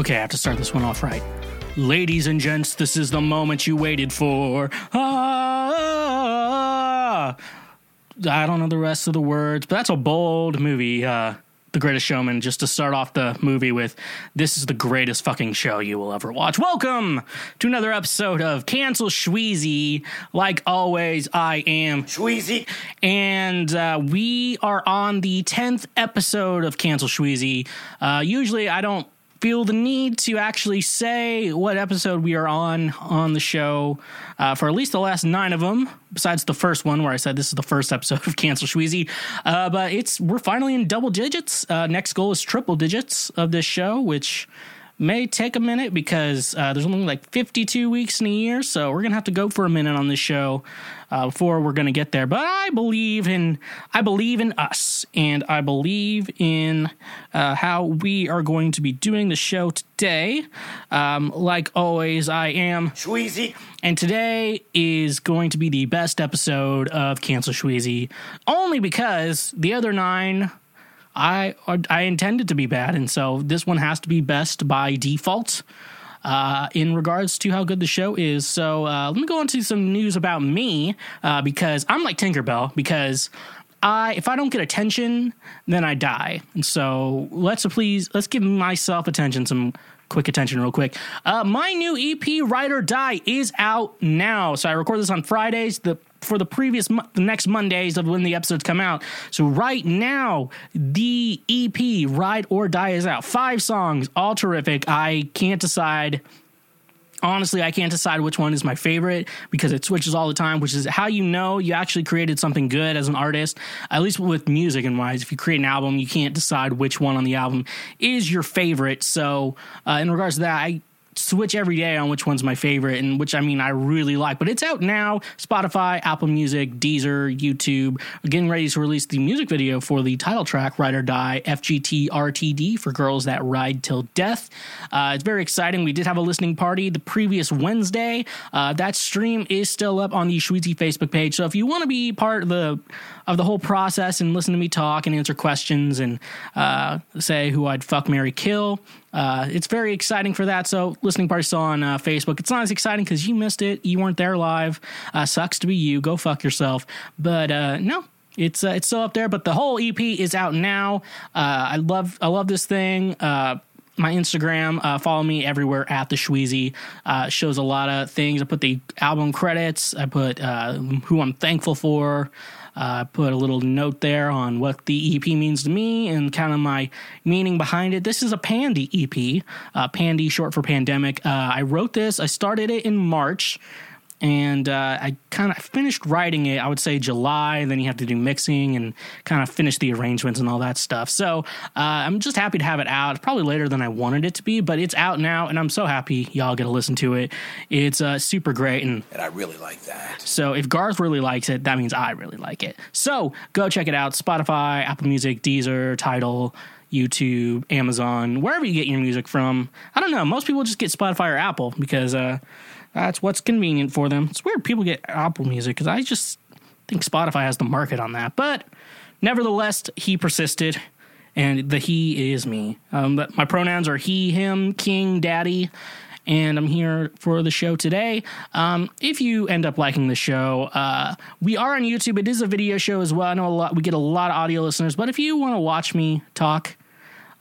Okay, I have to start this one off right. Ladies and gents, this is the moment you waited for. Ah, I don't know the rest of the words, but that's a bold movie. Uh, the Greatest Showman, just to start off the movie with, this is the greatest fucking show you will ever watch. Welcome to another episode of Cancel Shweezy. Like always, I am Shweezy. and uh, we are on the 10th episode of Cancel Shweezy. Uh, usually, I don't feel the need to actually say what episode we are on on the show uh, for at least the last nine of them, besides the first one where I said this is the first episode of Cancel Shweezy. Uh, but it's we're finally in double digits. Uh, next goal is triple digits of this show, which may take a minute because uh, there's only like 52 weeks in a year, so we're gonna have to go for a minute on this show uh, before we're gonna get there. But I believe in I believe in us, and I believe in uh, how we are going to be doing the show today. Um, like always, I am Shweezy. and today is going to be the best episode of Cancel Shweezy, only because the other nine I I intended to be bad, and so this one has to be best by default. Uh, in regards to how good the show is, so uh, let me go into some news about me uh, because I'm like Tinkerbell because I if I don't get attention, then I die. And so let's please let's give myself attention some quick attention real quick. Uh, my new EP, Ride or Die, is out now. So I record this on Fridays. The for the previous the next Mondays of when the episodes come out. So right now, the EP Ride or Die is out. Five songs, all terrific. I can't decide honestly i can't decide which one is my favorite because it switches all the time which is how you know you actually created something good as an artist at least with music and wise if you create an album you can't decide which one on the album is your favorite so uh, in regards to that i switch every day on which one's my favorite and which I mean I really like. But it's out now. Spotify, Apple Music, Deezer, YouTube. Getting ready to release the music video for the title track Ride or Die FGT RTD for girls that ride till death. Uh, it's very exciting. We did have a listening party the previous Wednesday. Uh, that stream is still up on the Shweezy Facebook page. So if you want to be part of the of the whole process and listen to me talk and answer questions and uh, say who I'd fuck, Mary, kill. Uh, it's very exciting for that. So, listening party still on uh, Facebook. It's not as exciting because you missed it. You weren't there live. Uh, sucks to be you. Go fuck yourself. But uh, no, it's uh, it's still up there. But the whole EP is out now. Uh, I love I love this thing. Uh, my Instagram, uh, follow me everywhere at the Shweezy. Uh, shows a lot of things. I put the album credits. I put uh, who I'm thankful for. Uh, put a little note there on what the EP means to me and kind of my meaning behind it. This is a Pandy EP, uh, Pandy short for pandemic. Uh, I wrote this. I started it in March and uh, I kind of finished writing it. I would say July. Then you have to do mixing and kind of finish the arrangements and all that stuff. So uh, I'm just happy to have it out. It's probably later than I wanted it to be, but it's out now, and I'm so happy y'all get to listen to it. It's uh, super great, and And I really like that. so if Garth really likes it, that means I really like it. So go check it out. Spotify, Apple Music, Deezer, Tidal. YouTube, Amazon, wherever you get your music from. I don't know. Most people just get Spotify or Apple because uh, that's what's convenient for them. It's weird people get Apple Music because I just think Spotify has the market on that. But nevertheless, he persisted, and the he is me. Um, but my pronouns are he, him, king, daddy. And I'm here for the show today. Um, if you end up liking the show, uh, we are on YouTube. It is a video show as well. I know a lot. We get a lot of audio listeners, but if you want to watch me talk,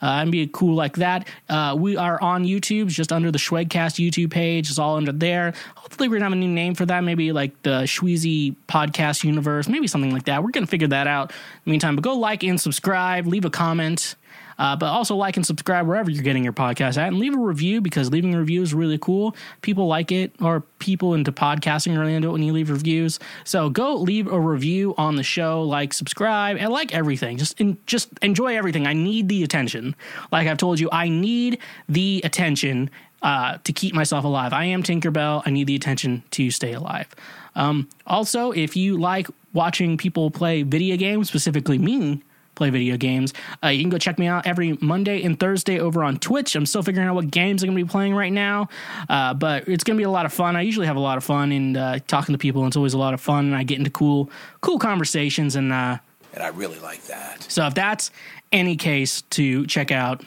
and be cool like that. Uh, we are on YouTube, just under the Schwegcast YouTube page. It's all under there. Hopefully, we're gonna have a new name for that. Maybe like the Schweezy Podcast Universe, maybe something like that. We're gonna figure that out. In the meantime, but go like and subscribe, leave a comment. Uh, but also like and subscribe wherever you're getting your podcast at, and leave a review because leaving a review is really cool. People like it, or people into podcasting really into it when you leave reviews. So go leave a review on the show, like, subscribe, and like everything. Just in, just enjoy everything. I need the attention. Like I've told you, I need the attention uh, to keep myself alive. I am Tinkerbell. I need the attention to stay alive. Um, also, if you like watching people play video games, specifically me play video games. Uh, you can go check me out every Monday and Thursday over on Twitch. I'm still figuring out what games I'm going to be playing right now, uh, but it's going to be a lot of fun. I usually have a lot of fun in uh, talking to people, and it's always a lot of fun. And I get into cool, cool conversations. And uh, And I really like that. so, if that's any case, to check out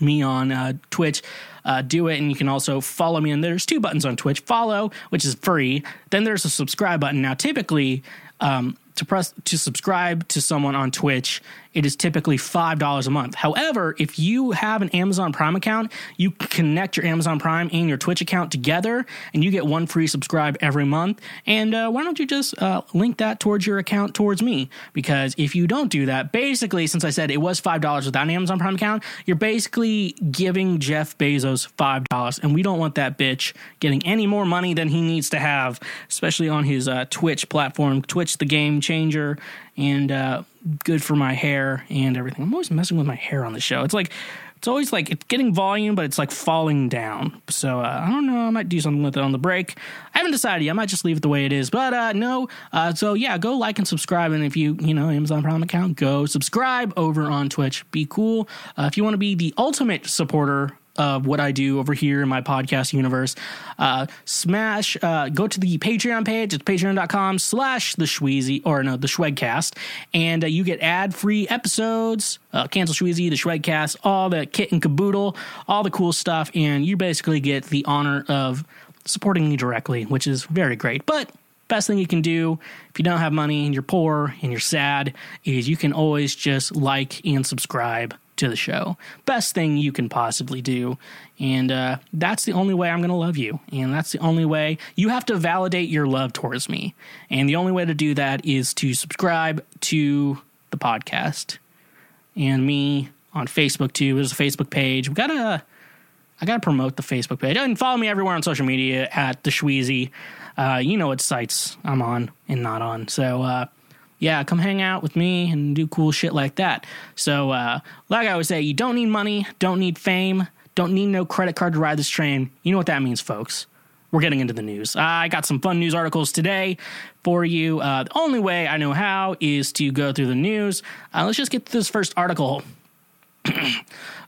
me on uh, Twitch, uh, do it. And you can also follow me. And there's two buttons on Twitch follow, which is free. Then there's a subscribe button. Now, typically, um, to press to subscribe to someone on Twitch, it is typically $5 a month. However, if you have an Amazon Prime account, you connect your Amazon Prime and your Twitch account together and you get one free subscribe every month. And uh, why don't you just uh, link that towards your account towards me? Because if you don't do that, basically, since I said it was $5 without an Amazon Prime account, you're basically giving Jeff Bezos $5. And we don't want that bitch getting any more money than he needs to have, especially on his uh, Twitch platform, Twitch the Game Changer and uh, good for my hair and everything. I'm always messing with my hair on the show. It's like it's always like it's getting volume, but it's like falling down. So uh, I don't know. I might do something with it on the break. I haven't decided. Yet. I might just leave it the way it is. But uh, no. Uh, so yeah, go like and subscribe. And if you you know Amazon Prime account, go subscribe over on Twitch. Be cool. Uh, if you want to be the ultimate supporter of what I do over here in my podcast universe, uh, smash, uh, go to the Patreon page. It's patreon.com slash the Schweezy, or no, the Schwegcast. And uh, you get ad free episodes, uh, Cancel Schweezy, the Schwegcast, all the kit and caboodle, all the cool stuff. And you basically get the honor of supporting me directly, which is very great. But best thing you can do if you don't have money and you're poor and you're sad is you can always just like and subscribe to the show. Best thing you can possibly do. And uh, that's the only way I'm going to love you. And that's the only way you have to validate your love towards me. And the only way to do that is to subscribe to the podcast and me on Facebook too. There's a Facebook page. We got to. I gotta promote the Facebook page and follow me everywhere on social media at the Schweezy. Uh, you know what sites I'm on and not on. So uh, yeah, come hang out with me and do cool shit like that. So, uh, like I always say, you don't need money, don't need fame, don't need no credit card to ride this train. You know what that means, folks. We're getting into the news. I got some fun news articles today for you. Uh, the only way I know how is to go through the news. Uh, let's just get to this first article.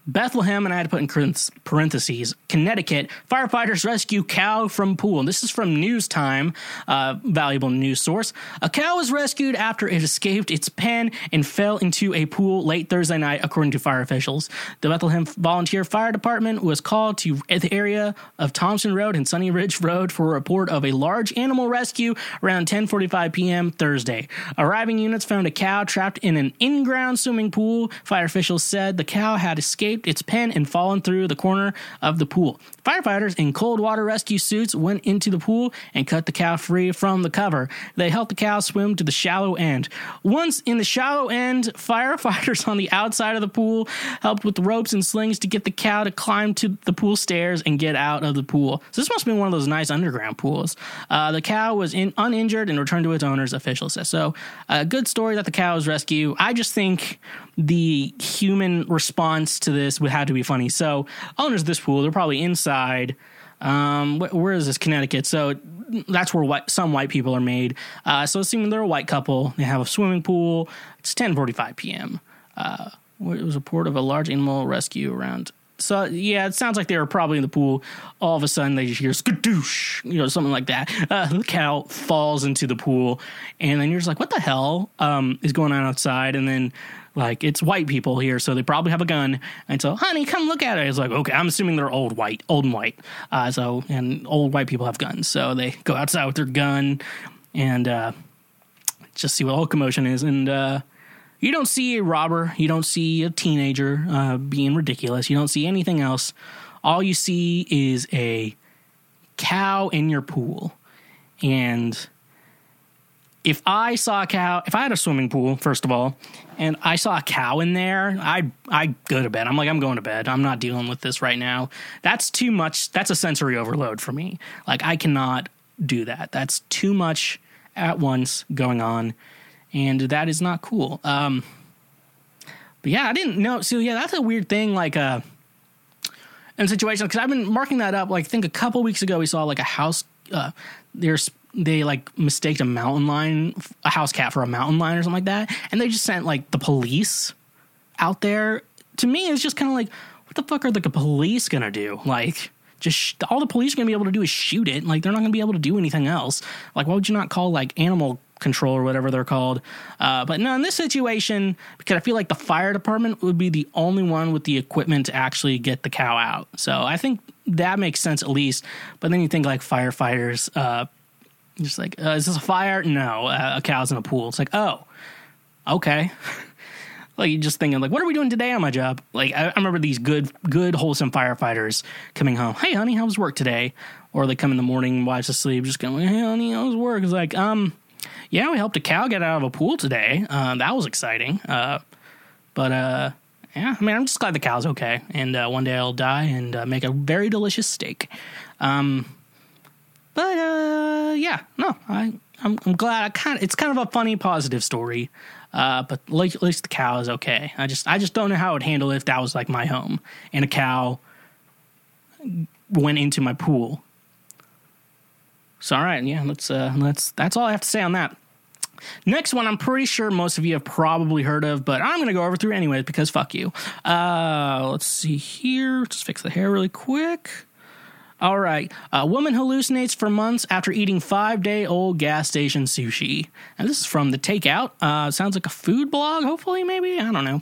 Bethlehem, and I had to put in parentheses, Connecticut, firefighters rescue cow from pool. And this is from News Time, uh, valuable news source. A cow was rescued after it escaped its pen and fell into a pool late Thursday night, according to fire officials. The Bethlehem Volunteer Fire Department was called to the area of Thompson Road and Sunny Ridge Road for a report of a large animal rescue around 10:45 p.m. Thursday. Arriving units found a cow trapped in an in-ground swimming pool. Fire officials said the cow had escaped escaped its pen and fallen through the corner of the pool. Firefighters in cold water rescue suits went into the pool and cut the cow free from the cover. They helped the cow swim to the shallow end. Once in the shallow end, firefighters on the outside of the pool helped with ropes and slings to get the cow to climb to the pool stairs and get out of the pool. So this must have been one of those nice underground pools. Uh, the cow was in, uninjured and returned to its owners, officials said. So a good story that the cow was rescued. I just think the human response to this would have to be funny. So owners of this pool, they're probably inside. Um, wh- where is this Connecticut? So that's where white, some white people are made. Uh, so assuming they're a white couple, they have a swimming pool. It's 10:45 p.m. Uh, it was a report of a large animal rescue around. So yeah, it sounds like they were probably in the pool. All of a sudden, they just hear skadoosh, you know, something like that. Uh, the cow falls into the pool, and then you're just like, "What the hell um, is going on outside?" And then like it's white people here, so they probably have a gun. And so, honey, come look at it. It's like, okay, I'm assuming they're old white, old and white. Uh, so, and old white people have guns, so they go outside with their gun and uh, just see what all commotion is. And uh, you don't see a robber, you don't see a teenager uh, being ridiculous, you don't see anything else. All you see is a cow in your pool, and if I saw a cow, if I had a swimming pool, first of all, and I saw a cow in there, I I go to bed. I'm like, I'm going to bed. I'm not dealing with this right now. That's too much. That's a sensory overload for me. Like I cannot do that. That's too much at once going on, and that is not cool. Um, but yeah, I didn't know. So yeah, that's a weird thing. Like uh, in situations because I've been marking that up. Like I think a couple weeks ago we saw like a house. Uh, there's they like mistaked a mountain lion, a house cat for a mountain lion or something like that, and they just sent like the police out there. To me, it's just kind of like, what the fuck are the police gonna do? Like, just sh- all the police are gonna be able to do is shoot it. Like, they're not gonna be able to do anything else. Like, why would you not call like animal control or whatever they're called. Uh, but no, in this situation, because I feel like the fire department would be the only one with the equipment to actually get the cow out. So I think that makes sense at least. But then you think like firefighters, uh, just like, uh, is this a fire? No, uh, a cow's in a pool. It's like, oh, okay. like you just thinking like, what are we doing today on my job? Like I, I remember these good, good, wholesome firefighters coming home. Hey, honey, how was work today? Or they come in the morning, wives asleep, just going, hey, honey, how was work? It's like, um, yeah, we helped a cow get out of a pool today. Uh, that was exciting. Uh, but uh, yeah, I mean, I'm just glad the cow's okay, and uh, one day I'll die and uh, make a very delicious steak. Um, but uh, yeah, no, I I'm, I'm glad. I kind of, it's kind of a funny, positive story. Uh, but at least the cow is okay. I just I just don't know how I would handle it if that was like my home and a cow went into my pool. So all right, yeah, let's uh let's that's all I have to say on that. Next one, I'm pretty sure most of you have probably heard of, but I'm to go over through anyways because fuck you. Uh, let's see here. Just fix the hair really quick. All right. A woman hallucinates for months after eating five day old gas station sushi. And this is from the Takeout. Uh, sounds like a food blog, hopefully, maybe? I don't know.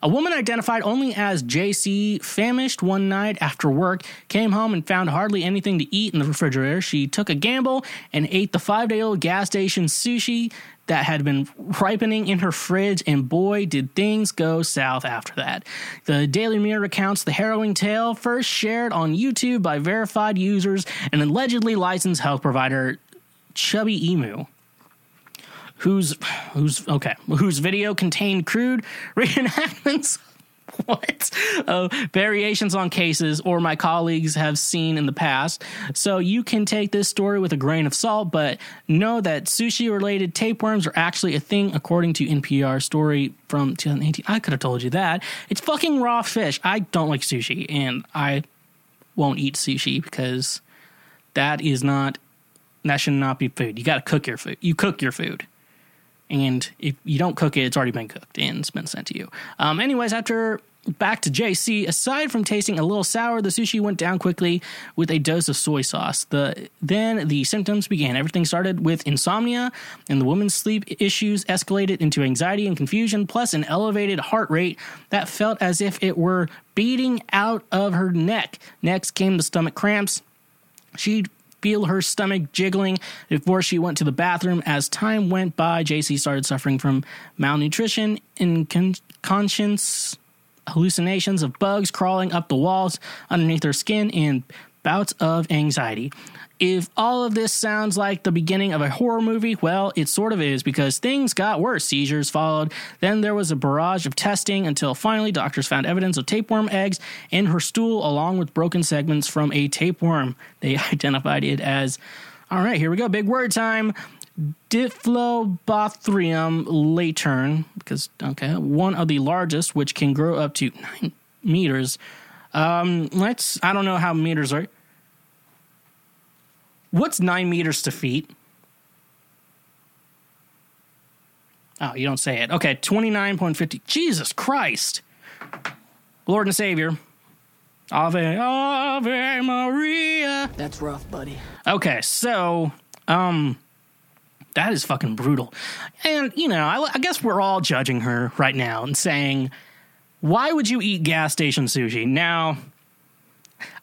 A woman identified only as JC, famished one night after work, came home and found hardly anything to eat in the refrigerator. She took a gamble and ate the five day old gas station sushi that had been ripening in her fridge, and boy, did things go south after that. The Daily Mirror recounts the harrowing tale, first shared on YouTube by verified users and allegedly licensed health provider Chubby Emu whose whose okay whose video contained crude reenactments what uh, variations on cases or my colleagues have seen in the past. So you can take this story with a grain of salt, but know that sushi related tapeworms are actually a thing according to NPR story from 2018. I could have told you that. It's fucking raw fish. I don't like sushi and I won't eat sushi because that is not that should not be food. You got to cook your food. You cook your food and if you don't cook it, it's already been cooked and it's been sent to you. Um, anyways, after back to JC, aside from tasting a little sour, the sushi went down quickly with a dose of soy sauce. The then the symptoms began. Everything started with insomnia, and the woman's sleep issues escalated into anxiety and confusion, plus an elevated heart rate that felt as if it were beating out of her neck. Next came the stomach cramps. She feel her stomach jiggling before she went to the bathroom. As time went by, JC started suffering from malnutrition, inconscience, hallucinations of bugs crawling up the walls underneath her skin, and bouts of anxiety. If all of this sounds like the beginning of a horror movie, well, it sort of is because things got worse. Seizures followed. Then there was a barrage of testing until finally doctors found evidence of tapeworm eggs in her stool along with broken segments from a tapeworm. They identified it as, all right, here we go, big word time. Diphyllobothrium latum, because, okay, one of the largest, which can grow up to nine meters. Um, let's, I don't know how meters are. What's nine meters to feet? Oh, you don't say it. Okay, 29.50. Jesus Christ. Lord and Savior. Ave, Ave Maria. That's rough, buddy. Okay, so, um, that is fucking brutal. And, you know, I, I guess we're all judging her right now and saying, why would you eat gas station sushi? Now,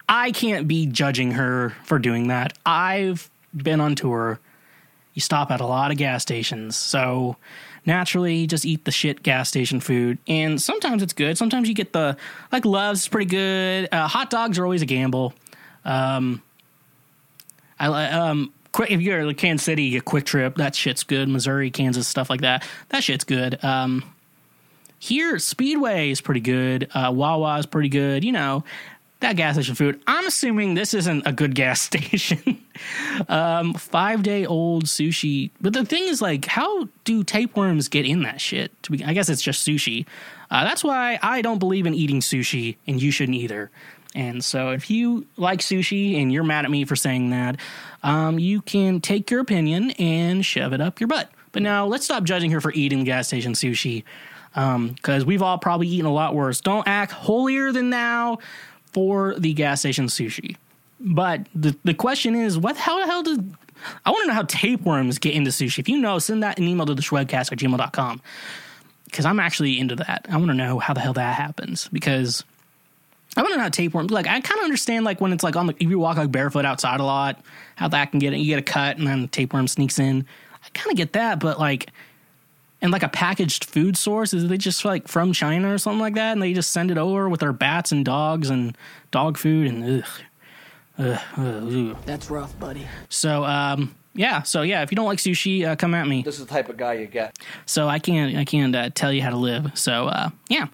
I can't be judging her for doing that. I've been on tour. You stop at a lot of gas stations. So naturally, you just eat the shit gas station food. And sometimes it's good. Sometimes you get the, like, Love's pretty good. Uh, hot dogs are always a gamble. Um, I, um, quick if you're in Kansas City, a QuikTrip that shit's good. Missouri, Kansas, stuff like that. That shit's good. Um, here, Speedway is pretty good. Uh, Wawa is pretty good. You know, that gas station food. I'm assuming this isn't a good gas station. um, five day old sushi. But the thing is, like, how do tapeworms get in that shit? Be, I guess it's just sushi. Uh, that's why I don't believe in eating sushi, and you shouldn't either. And so, if you like sushi and you're mad at me for saying that, um, you can take your opinion and shove it up your butt. But now, let's stop judging her for eating gas station sushi because um, we've all probably eaten a lot worse. Don't act holier than thou for the gas station sushi. but the the question is, what how the hell did I want to know how tapeworms get into sushi. If you know, send that an email to the schwegcast at gmail.com. Because I'm actually into that. I want to know how the hell that happens. Because I want to know how tapeworms like I kind of understand like when it's like on the if you walk like barefoot outside a lot, how that can get it, you get a cut and then the tapeworm sneaks in. I kind of get that, but like and like a packaged food source is they just like from China or something like that and they just send it over with their bats and dogs and dog food and ugh. Ugh, ugh, That's rough, buddy. So um yeah, so yeah, if you don't like sushi, uh, come at me. This is the type of guy you get. So I can't I can't uh, tell you how to live. So uh yeah.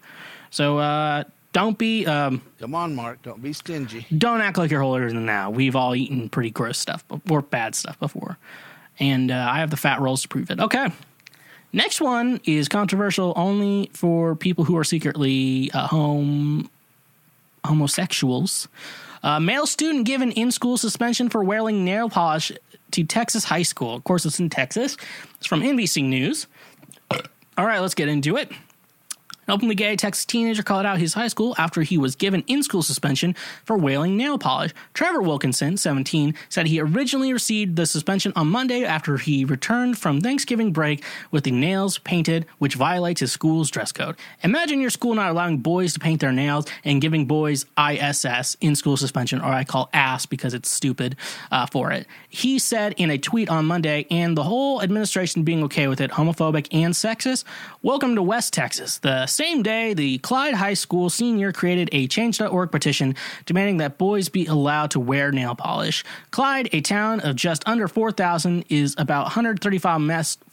So uh don't be um Come on, Mark. Don't be stingy. don't act like you're holier than now. We've all eaten pretty gross stuff or bad stuff before. And uh, I have the fat rolls to prove it. Okay. Next one is controversial only for people who are secretly uh, home homosexuals. Uh, male student given in school suspension for wearing nail polish to Texas high school. Of course, it's in Texas. It's from NBC News. All right, let's get into it. An openly gay Texas teenager called out his high school after he was given in school suspension for wearing nail polish. Trevor Wilkinson, 17, said he originally received the suspension on Monday after he returned from Thanksgiving break with the nails painted, which violates his school's dress code. Imagine your school not allowing boys to paint their nails and giving boys ISS, in school suspension, or I call ass because it's stupid uh, for it. He said in a tweet on Monday, and the whole administration being okay with it, homophobic and sexist. Welcome to West Texas, the same day, the Clyde High School senior created a Change.org petition demanding that boys be allowed to wear nail polish. Clyde, a town of just under 4,000, is about 135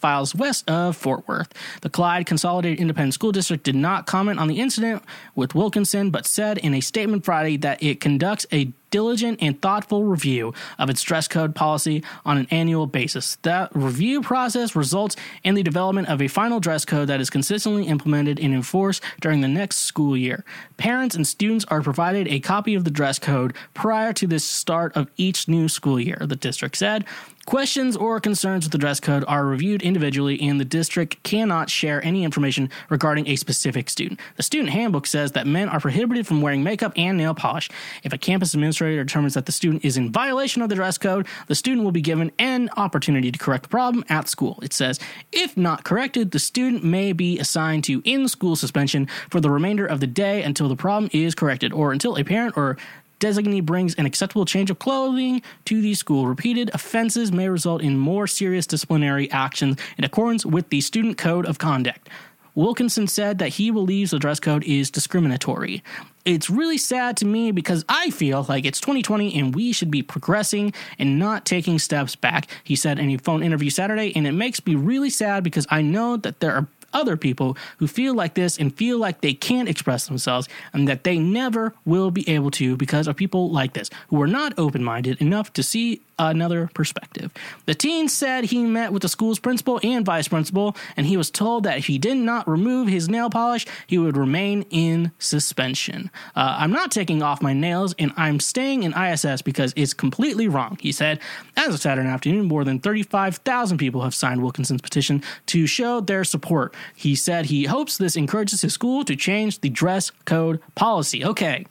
miles west of Fort Worth. The Clyde Consolidated Independent School District did not comment on the incident with Wilkinson, but said in a statement Friday that it conducts a diligent and thoughtful review of its dress code policy on an annual basis. That review process results in the development of a final dress code that is consistently implemented and enforced during the next school year. Parents and students are provided a copy of the dress code prior to the start of each new school year, the district said. Questions or concerns with the dress code are reviewed individually, and the district cannot share any information regarding a specific student. The student handbook says that men are prohibited from wearing makeup and nail polish. If a campus administrator determines that the student is in violation of the dress code, the student will be given an opportunity to correct the problem at school. It says, if not corrected, the student may be assigned to in school suspension for the remainder of the day until the problem is corrected, or until a parent or designee brings an acceptable change of clothing to the school. Repeated offenses may result in more serious disciplinary actions in accordance with the student code of conduct. Wilkinson said that he believes the dress code is discriminatory. It's really sad to me because I feel like it's 2020 and we should be progressing and not taking steps back, he said in a phone interview Saturday. And it makes me really sad because I know that there are other people who feel like this and feel like they can't express themselves and that they never will be able to because of people like this who are not open minded enough to see another perspective. The teen said he met with the school's principal and vice principal, and he was told that if he did not remove his nail polish, he would remain in suspension. Uh, I'm not taking off my nails, and I'm staying in ISS because it's completely wrong, he said. As of Saturday afternoon, more than 35,000 people have signed Wilkinson's petition to show their support. He said he hopes this encourages his school to change the dress code policy. Okay,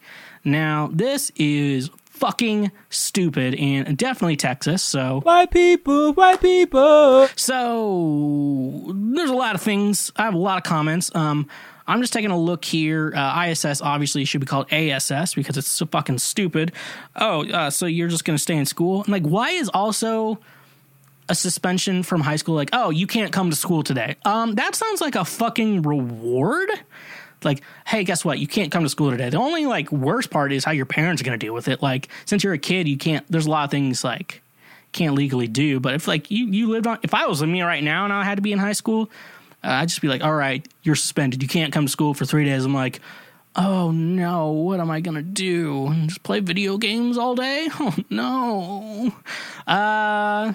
now this is fucking stupid and definitely Texas. So White people, white people. so there's a lot of things. I have a lot of comments. Um, I'm just taking a look here. Uh, ISS obviously should be called ASS because it's so fucking stupid. Oh, uh, so you're just gonna stay in school? I'm like, why is also a suspension from high school like, oh, you can't come to school today? Um, that sounds like a fucking reward like, hey, guess what? You can't come to school today. The only like worst part is how your parents are going to deal with it. Like, since you're a kid, you can't. There's a lot of things like can't legally do. But if like you you lived on, if I was me right now and I had to be in high school, uh, I'd just be like, all right, you're suspended. You can't come to school for three days. I'm like. Oh no, what am I gonna do? Just play video games all day? Oh no. Uh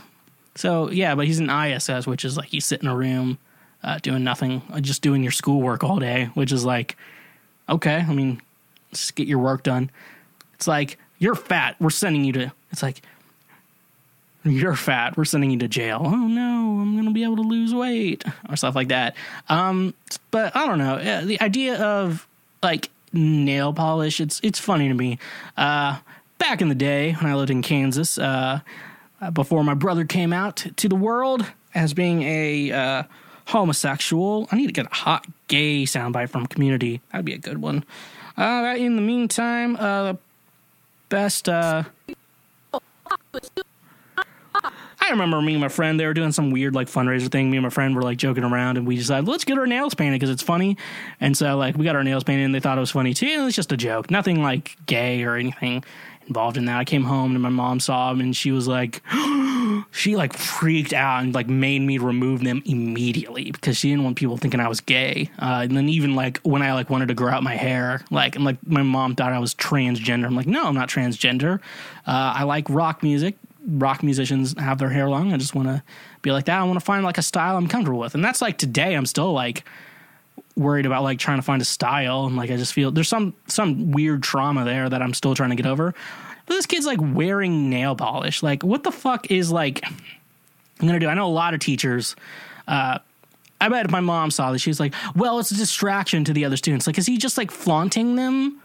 so yeah, but he's an ISS, which is like you sit in a room uh, doing nothing, uh, just doing your schoolwork all day, which is like, okay, I mean, just get your work done. It's like, you're fat, we're sending you to, it's like, you're fat, we're sending you to jail. Oh no, I'm going to be able to lose weight or stuff like that. Um, but I don't know. The idea of like nail polish, it's, it's funny to me. Uh, back in the day when I lived in Kansas, uh, uh, before my brother came out to the world as being a uh, homosexual. I need to get a hot gay soundbite from Community. That'd be a good one. Uh, in the meantime, uh, best. Uh, I remember me and my friend, they were doing some weird like fundraiser thing. Me and my friend were like joking around and we decided, let's get our nails painted because it's funny. And so like we got our nails painted and they thought it was funny too. It was just a joke, nothing like gay or anything involved in that. I came home and my mom saw them and she was like, she like freaked out and like made me remove them immediately because she didn't want people thinking I was gay. Uh, and then even like when I like wanted to grow out my hair, like and like my mom thought I was transgender. I'm like, no, I'm not transgender. Uh, I like rock music. Rock musicians have their hair long. I just want to be like that. I want to find like a style I'm comfortable with, and that's like today. I'm still like worried about like trying to find a style and like I just feel there's some some weird trauma there that I'm still trying to get over. But this kid's like wearing nail polish. Like what the fuck is like I'm gonna do? I know a lot of teachers. Uh, I bet if my mom saw this, she's like, "Well, it's a distraction to the other students." Like, is he just like flaunting them?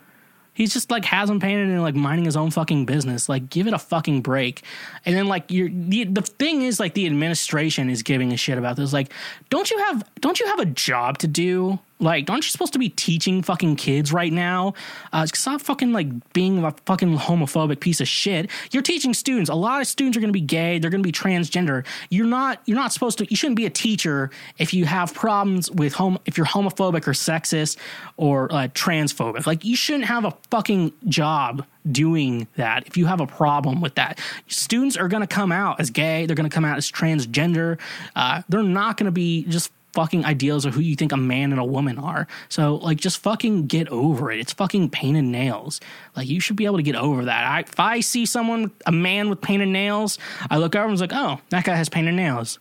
He's just like has them painted and like minding his own fucking business. Like, give it a fucking break. And then like you're the the thing is like the administration is giving a shit about this. Like, don't you have don't you have a job to do? Like, aren't you supposed to be teaching fucking kids right now? Uh, stop fucking like being a fucking homophobic piece of shit. You're teaching students. A lot of students are going to be gay. They're going to be transgender. You're not. You're not supposed to. You shouldn't be a teacher if you have problems with home. If you're homophobic or sexist or uh, transphobic, like you shouldn't have a fucking job doing that if you have a problem with that students are going to come out as gay they're going to come out as transgender uh, they're not going to be just fucking ideals of who you think a man and a woman are. So like just fucking get over it. It's fucking painted nails. Like you should be able to get over that. I, if I see someone a man with painted nails, I look over and was like, "Oh, that guy has painted nails."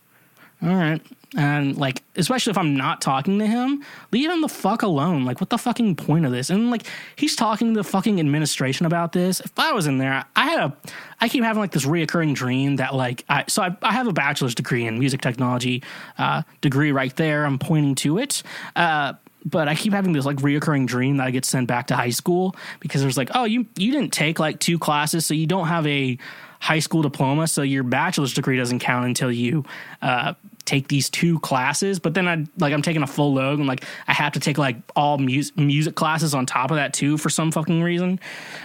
All right. And like, especially if I'm not talking to him, leave him the fuck alone. Like, what the fucking point of this? And like, he's talking to the fucking administration about this. If I was in there, I had a, I keep having like this reoccurring dream that like, I, so I, I have a bachelor's degree in music technology, uh, degree right there. I'm pointing to it. Uh, but I keep having this like reoccurring dream that I get sent back to high school because there's like, oh, you you didn't take like two classes, so you don't have a high school diploma, so your bachelor's degree doesn't count until you uh, take these two classes. But then I like I'm taking a full load and like I have to take like all music music classes on top of that too for some fucking reason.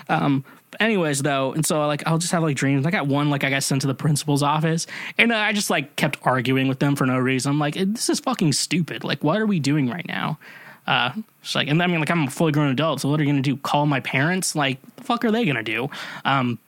Um, anyways though and so like i'll just have like dreams. I got one like i got sent to the principal's office and uh, i just like kept arguing with them for no reason. I'm like this is fucking stupid. Like what are we doing right now? Uh it's like and i mean like i'm a fully grown adult so what are you gonna do? Call my parents? Like the fuck are they gonna do? Um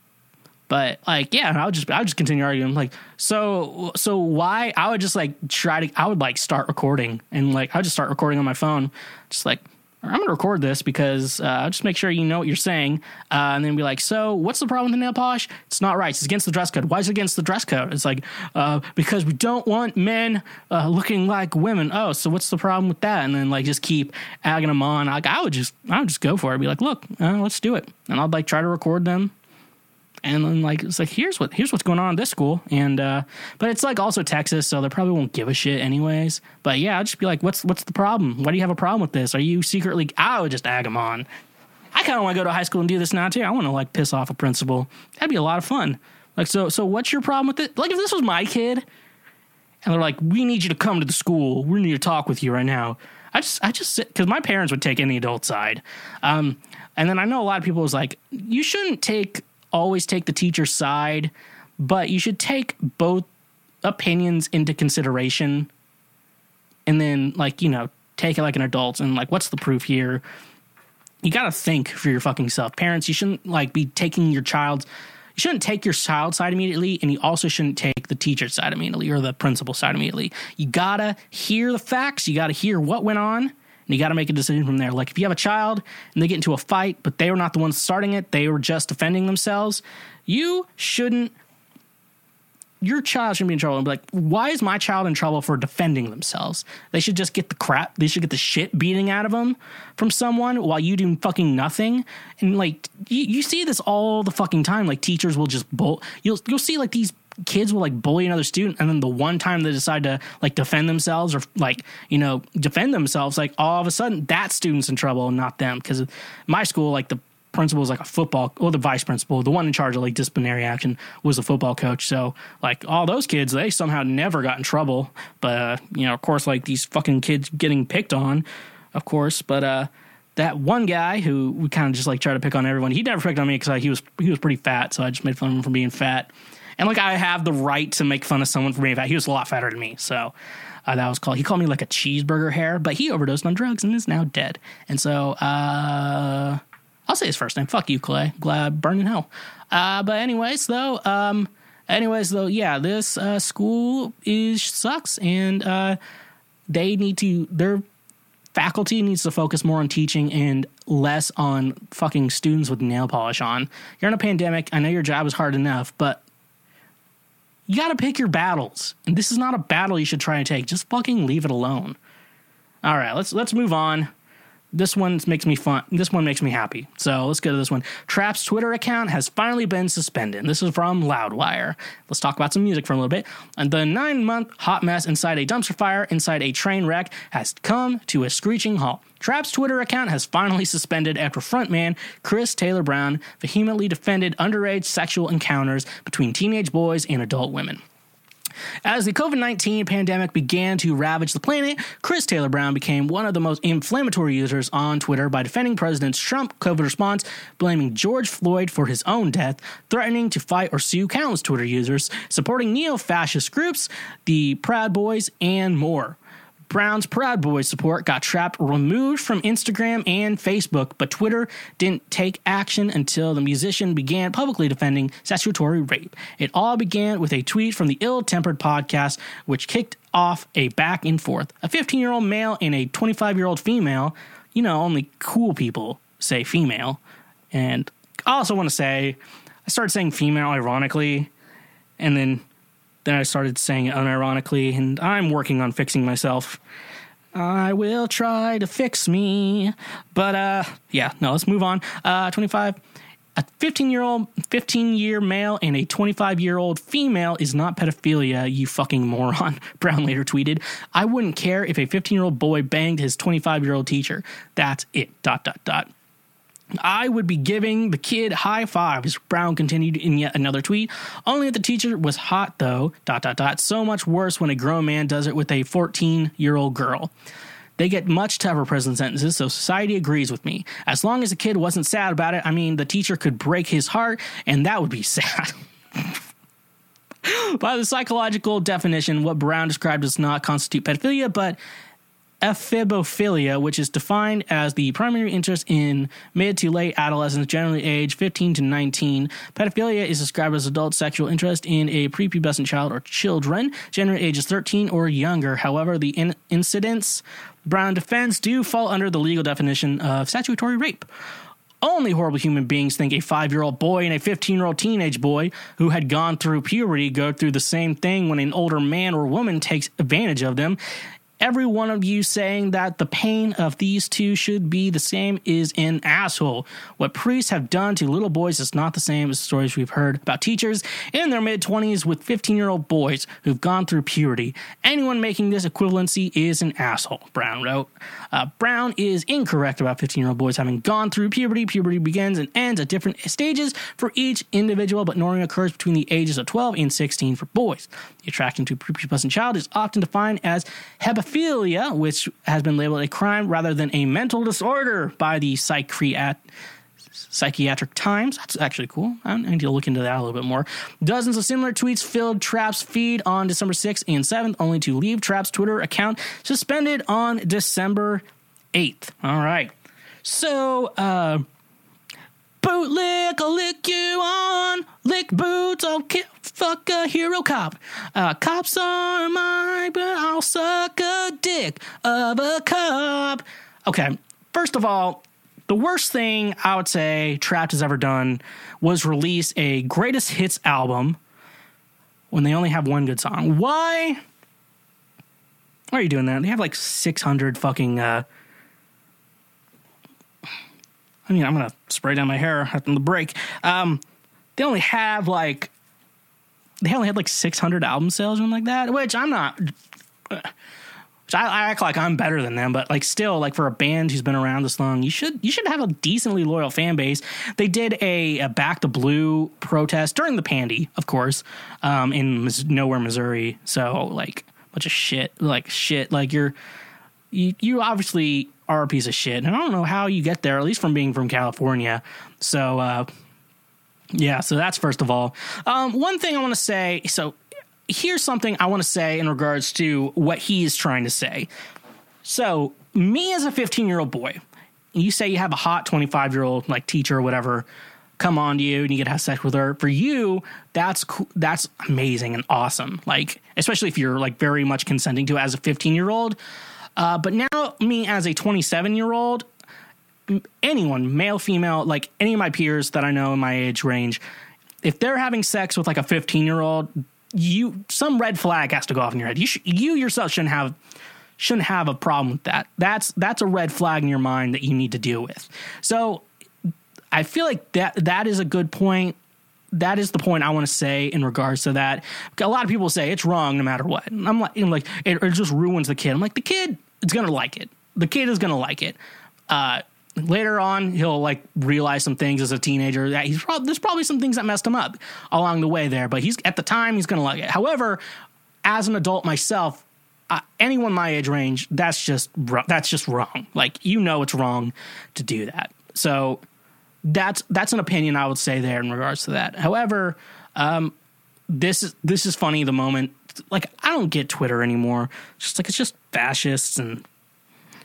but like yeah i would just i would just continue arguing like so so why i would just like try to i would like start recording and like i would just start recording on my phone just like I'm to record this because uh, just make sure you know what you're saying, uh, and then be like, "So, what's the problem with the nail polish? It's not right. It's against the dress code. Why is it against the dress code? It's like uh, because we don't want men uh, looking like women. Oh, so what's the problem with that? And then like just keep agging them on. Like I would just, I would just go for it. Be like, look, uh, let's do it, and I'd like try to record them and then like it's like here's what here's what's going on at this school. And uh but it's like also texas so they probably won't give a shit anyways. But yeah i'll just be like what's what's the problem? Why do you have a problem with this? Are you secretly i would just ag them on. I kind of want to go to high school and do this now too. I want to like piss off a principal. That'd be a lot of fun. Like so so what's your problem with it? Like if this was my kid and they're like we need you to come to the school. We need to talk with you right now. I just i just because my parents would take any adult side. Um and then i know a lot of people was like you shouldn't take always take the teacher's side, but you should take both opinions into consideration and then like, you know, take it like an adult and like what's the proof here? You got to think for your fucking self. Parents, you shouldn't like be taking your child's you shouldn't take your child's side immediately and you also shouldn't take the teacher's side immediately or the principal's side immediately. You got to hear the facts, you got to hear what went on and you got to make a decision from there. Like if you have a child and they get into a fight, but they were not the ones starting it, they were just defending themselves, you shouldn't. Your child shouldn't be in trouble. And be like, why is my child in trouble for defending themselves? They should just get the crap. They should get the shit beating out of them from someone while you do fucking nothing. And like, you, you see this all the fucking time. Like teachers will just bolt. You'll you'll see like these kids will like bully another student and then the one time they decide to like defend themselves or like you know defend themselves like all of a sudden that student's in trouble and not them because my school like the principal was like a football, or the vice principal, the one in charge of like disciplinary action was a football coach. So like all those kids, they somehow never got in trouble. But uh, you know, of course, like these fucking kids getting picked on, of course. But uh, that one guy who we kind of just like try to pick on everyone, he never picked on me because like, he was he was pretty fat, so I just made fun of him for being fat. And like I have the right to make fun of someone for being fat. He was a lot fatter than me, so uh, that was called. He called me like a cheeseburger hair, but he overdosed on drugs and is now dead. And so uh, I'll say his first name. Fuck you, Clay. Glad burn in hell. Uh, but anyways, though, um, anyways, though, yeah, this uh, school is sucks, and uh, they need to. Their faculty needs to focus more on teaching and less on fucking students with nail polish on. You're in a pandemic. I know your job is hard enough, but you got to pick your battles. And this is not a battle you should try and take. Just fucking leave it alone. All right, let's let's move on. This one makes me fun. This one makes me happy. So let's go to this one. Trapt's Twitter account has finally been suspended. This is from Loudwire. Let's talk about some music for a little bit. And the nine month hot mess inside a dumpster fire inside a train wreck has come to a screeching halt. Trapt's Twitter account has finally suspended after frontman Chris Taylor Brown vehemently defended underage sexual encounters between teenage boys and adult women. As the COVID 19 pandemic began to ravage the planet, Chris Taylor Brown became one of the most inflammatory users on Twitter by defending President Trump's COVID response, blaming George Floyd for his own death, threatening to fight or sue countless Twitter users, supporting neo fascist groups, the Proud Boys, and more. Brown's Proud Boys support got Trapt removed from Instagram and Facebook, but Twitter didn't take action until the musician began publicly defending statutory rape. It all began with a tweet from the Ill Tempered podcast, which kicked off a back and forth. A 15 year old male and a 25 year old female, you know, only cool people say female. And I also want to say, I started saying female ironically, and then then I started saying it unironically, and I'm working on fixing myself. I will try to fix me. But uh yeah, no, let's move on. Uh 25 a 15 year old 15 year male and a 25 year old female is not pedophilia, you fucking moron. Brown later tweeted, I wouldn't care if a 15 year old boy banged his 25 year old teacher. That's it. Dot dot dot. I would be giving the kid high fives, Brown continued in yet another tweet. Only if the teacher was hot, though, dot, dot, dot. So much worse when a grown man does it with a 14 year old girl. They get much tougher prison sentences, so society agrees with me. As long as the kid wasn't sad about it, I mean, the teacher could break his heart, and that would be sad. By the psychological definition, what Brown described does not constitute pedophilia, but ephebophilia, which is defined as the primary interest in mid to late adolescence, generally age 15 to 19. Pedophilia is described as adult sexual interest in a prepubescent child or children, generally ages 13 or younger. However, the in- incidents Brown defends do fall under the legal definition of statutory rape. Only horrible human beings think a five year old boy and a 15 year old teenage boy who had gone through puberty go through the same thing when an older man or woman takes advantage of them every one of you saying that the pain of these two should be the same is an asshole. What priests have done to little boys is not the same as stories we've heard about teachers in their mid 20s with 15 year old boys who've gone through puberty. Anyone making this equivalency is an asshole, Brown wrote. Uh, Brown is incorrect about 15 year old boys having gone through puberty. Puberty begins and ends at different stages for each individual, but normally occurs between the ages of 12 and 16 for boys. The attraction to prepubescent child is often defined as hebephilia, which has been labeled a crime rather than a mental disorder by the psychiat- Psychiatric Times. That's actually cool. I need to look into that a little bit more. Dozens of similar tweets filled Trapt's feed on December 6th and 7th, only to leave Trapt's Twitter account suspended on December 8th. All right. So, uh, Bootlick, I'll lick you on. Lick boots, I'll ki- fuck a hero cop. Uh, cops are mine, but I'll suck a dick of a cop. Okay, first of all, the worst thing I would say Trapt has ever done was release a greatest hits album when they only have one good song. Why? Why are you doing that? They have like 600 fucking uh, I mean, I'm gonna spray down my hair after the break. Um, they only have like they only had like 600 album sales or something like that, which I'm not. which I, I act like I'm better than them, but like still, like for a band who's been around this long, you should you should have a decently loyal fan base. They did a, a Back to Blue protest during the pandy, of course, um, in Mis- nowhere Missouri. So like bunch of shit, like shit, like you're you you obviously are a piece of shit, and I don't know how you get there, at least from being from California. So uh, yeah, so that's first of all. Um, one thing I want to say, so here's something I want to say in regards to what he is trying to say. So, me as a 15 year old boy, you say you have a hot 25 year old like teacher or whatever come on to you and you get to have sex with her. For you, that's cool, that's amazing and awesome. Like, especially if you're like very much consenting to it as a 15 year old. Uh, but now, me as a 27 year old, anyone, male, female, like any of my peers that I know in my age range, if they're having sex with like a 15 year old, you some red flag has to go off in your head. You sh- you yourself shouldn't have shouldn't have a problem with that. That's that's a red flag in your mind that you need to deal with. So I feel like that that is a good point. That is the point I want to say in regards to that. A lot of people say it's wrong no matter what. I'm like, I'm like it, it just ruins the kid. I'm like the kid is gonna like it. The kid is gonna like it. Uh, later on he'll like realize some things as a teenager that he's probably there's probably some things that messed him up along the way there but he's at the time he's gonna like it however as an adult myself uh, anyone my age range that's just that's just wrong like you know it's wrong to do that so that's that's an opinion i would say there in regards to that however um this is this is funny the moment like i don't get twitter anymore. Just like it's just fascists and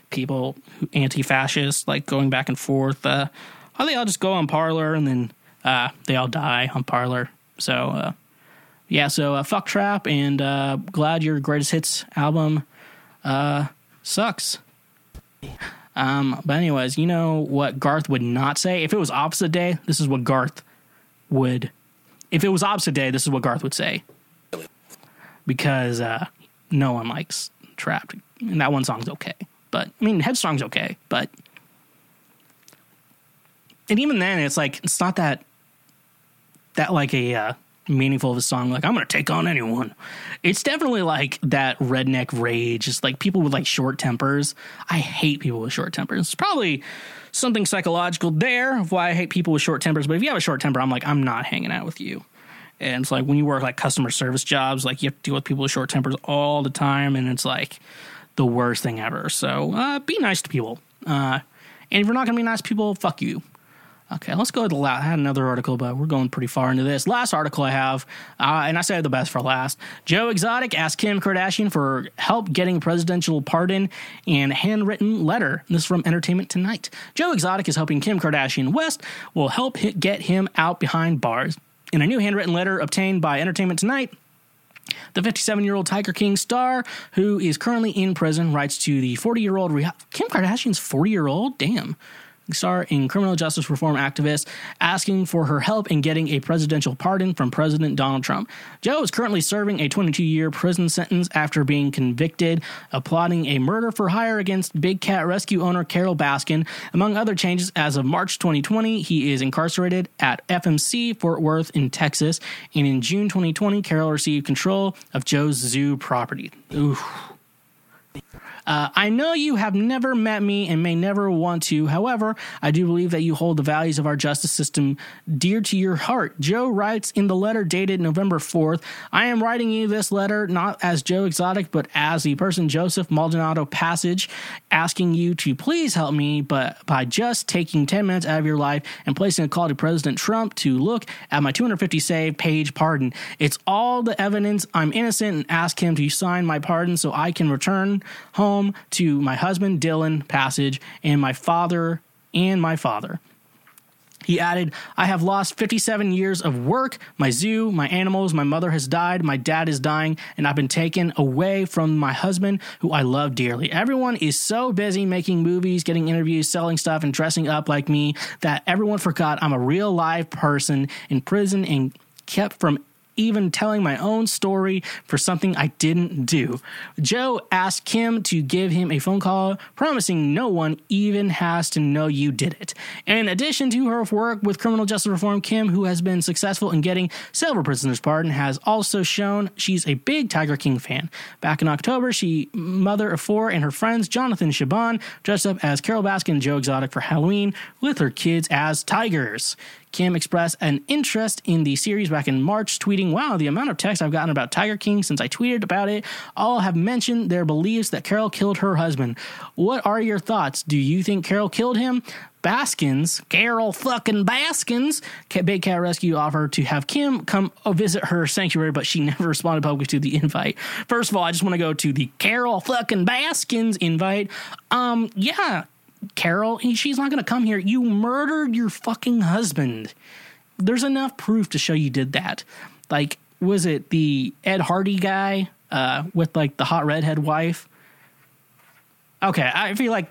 people anti-fascist like going back and forth. Uh they all just go on Parler and then uh they all die on Parler so uh yeah so uh, fuck Trapt and uh glad your greatest hits album uh sucks. Um but anyways you know what garth would not say? If it was opposite day this is what garth would if it was opposite day this is what garth would say because uh no one likes Trapt and that one song's okay but I mean, Headstrong's okay, but and even then, it's like it's not that that like a uh, meaningful of a song. Like I'm gonna take on anyone. It's definitely like that redneck rage. It's like people with like short tempers. I hate people with short tempers. It's probably something psychological there of why I hate people with short tempers. But if you have a short temper, I'm like I'm not hanging out with you. And it's like when you work like customer service jobs, like you have to deal with people with short tempers all the time, and it's like the worst thing ever. So uh, be nice to people. Uh, and if you're not going to be nice to people, fuck you. Okay, let's go to the last. I had another article, but we're going pretty far into this. Last article I have, uh, and I saved the best for last. Joe Exotic asked Kim Kardashian for help getting presidential pardon and handwritten letter. This is from Entertainment Tonight. Joe Exotic is hoping Kim Kardashian West will help get him out behind bars. In a new handwritten letter obtained by Entertainment Tonight, the 57 year old Tiger King star, who is currently in prison, writes to the 40 year old Kim Kardashian's 40 year old? Damn star and criminal justice reform activist, asking for her help in getting a presidential pardon from President Donald Trump. Joe is currently serving a 22 year prison sentence after being convicted of plotting a murder for hire against Big Cat Rescue owner Carole Baskin. Among other changes, as of March 2020, he is incarcerated at FMC Fort Worth in Texas. And in June 2020, Carol received control of Joe's zoo property. Uh, I know you have never met me and may never want to. However, I do believe that you hold the values of our justice system dear to your heart. Joe writes in the letter dated November 4th I am writing you this letter not as Joe Exotic, but as the person Joseph Maldonado Passage, asking you to please help me, but by just taking 10 minutes out of your life and placing a call to President Trump to look at my 250 save page pardon. It's all the evidence I'm innocent and ask him to sign my pardon so I can return home home to my husband, Dillon Passage, and my father and my father. He added, I have lost 57 years of work, my zoo, my animals, my mother has died, my dad is dying, and I've been taken away from my husband, who I love dearly. Everyone is so busy making movies, getting interviews, selling stuff, and dressing up like me that everyone forgot I'm a real live person in prison and kept from even telling my own story for something I didn't do. Joe asked Kim to give him a phone call, promising no one even has to know you did it. In addition to her work with criminal justice reform, Kim, who has been successful in getting several prisoners pardoned, has also shown she's a big Tiger King fan. Back in October, she, mother of four, and her friends Jonathan Cheban dressed up as Carole Baskin and Joe Exotic for Halloween with her kids as tigers. Kim expressed an interest in the series back in March, tweeting, Wow, the amount of texts I've gotten about Tiger King since I tweeted about it all have mentioned their beliefs that Carol killed her husband. What are your thoughts? Do you think Carol killed him? Baskins, Carol fucking Baskins, Big Cat Rescue offered to have Kim come visit her sanctuary, but she never responded publicly to the invite. First of all, I just want to go to the Carol fucking Baskins invite. Um, yeah, Carol, she's not going to come here. You murdered your fucking husband. There's enough proof to show you did that. Like, was it the Ed Hardy guy uh, with like the hot redhead wife? Okay, I feel like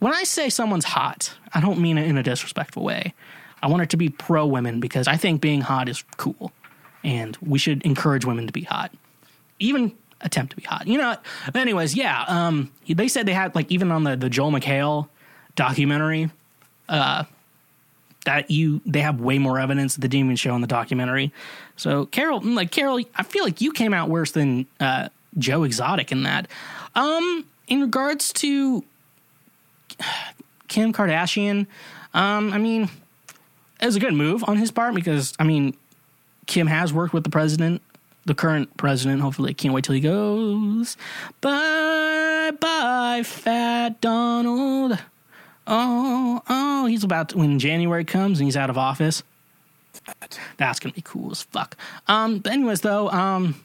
when I say someone's hot, I don't mean it in a disrespectful way. I want it to be pro women because I think being hot is cool and we should encourage women to be hot. Even attempt to be hot. You know. Anyways, yeah. Um, they said they had like even on the the Joel McHale documentary, uh, that you they have way more evidence they didn't even show in the documentary. So Carol, mm, like Carol, I feel like you came out worse than uh, Joe Exotic in that. Um, in regards to Kim Kardashian, um, I mean, it was a good move on his part because I mean, Kim has worked with the president the current president. Hopefully, I can't wait till he goes. Bye bye, Fat Donald. Oh, oh, he's about to, when January comes and he's out of office. That's gonna be cool as fuck. Um, but anyways, though, um,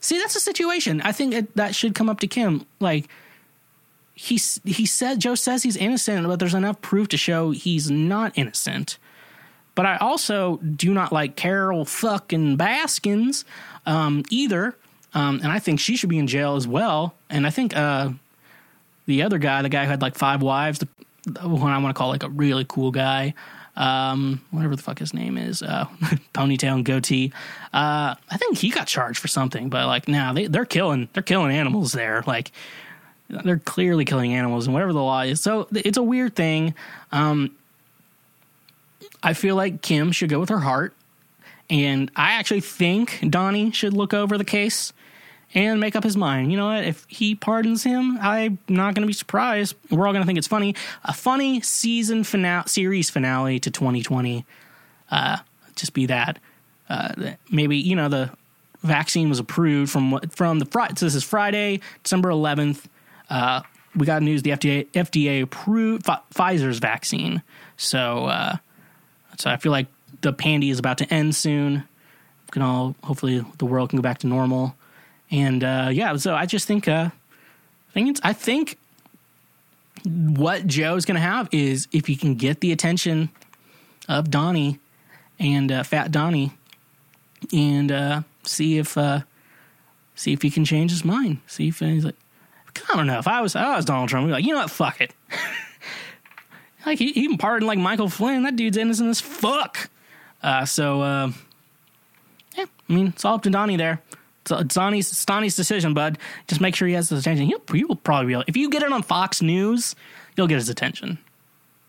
see, that's a situation. I think it, that should come up to Kim. Like, he he said Joe says he's innocent, but there's enough proof to show he's not innocent. But I also do not like Carol fucking Baskins um, either. Um, and I think she should be in jail as well. And I think uh, the other guy, the guy who had like five wives, the, one I want to call like a really cool guy, um, whatever the fuck his name is, uh, ponytail and goatee. Uh, I think he got charged for something, but like now they they're killing they're killing animals there. Like they're clearly killing animals and whatever the law is. So it's a weird thing. Um, I feel like Kim should go with her heart. And I actually think Donnie should look over the case and make up his mind. You know what? If he pardons him, I'm not going to be surprised. We're all going to think it's funny. A funny season finale, series finale to 2020. Uh, just be that. Uh, maybe you know the vaccine was approved from from the Friday. So this is Friday, December 11th. Uh, we got news the FDA FDA approved Pfizer's vaccine. So uh, so I feel like the pandy is about to end soon. We can all hopefully the world can go back to normal. And uh, yeah, so I just think uh, I think it's I think what Joe's going to have is if he can get the attention of Donnie and uh, Fat Donnie, and uh, see if uh, see if he can change his mind. See if he's like, I don't know. If I was I was Donald Trump, I'd be like, you know what, fuck it. Like he even pardoned like Michael Flynn. That dude's innocent as fuck. Uh, so uh, yeah, I mean it's all up to Donnie there. It's, it's Donnie's, it's Donnie's decision, bud. Just make sure he has his attention. He'll, he'll probably be able, if you get it on Fox News, you'll get his attention.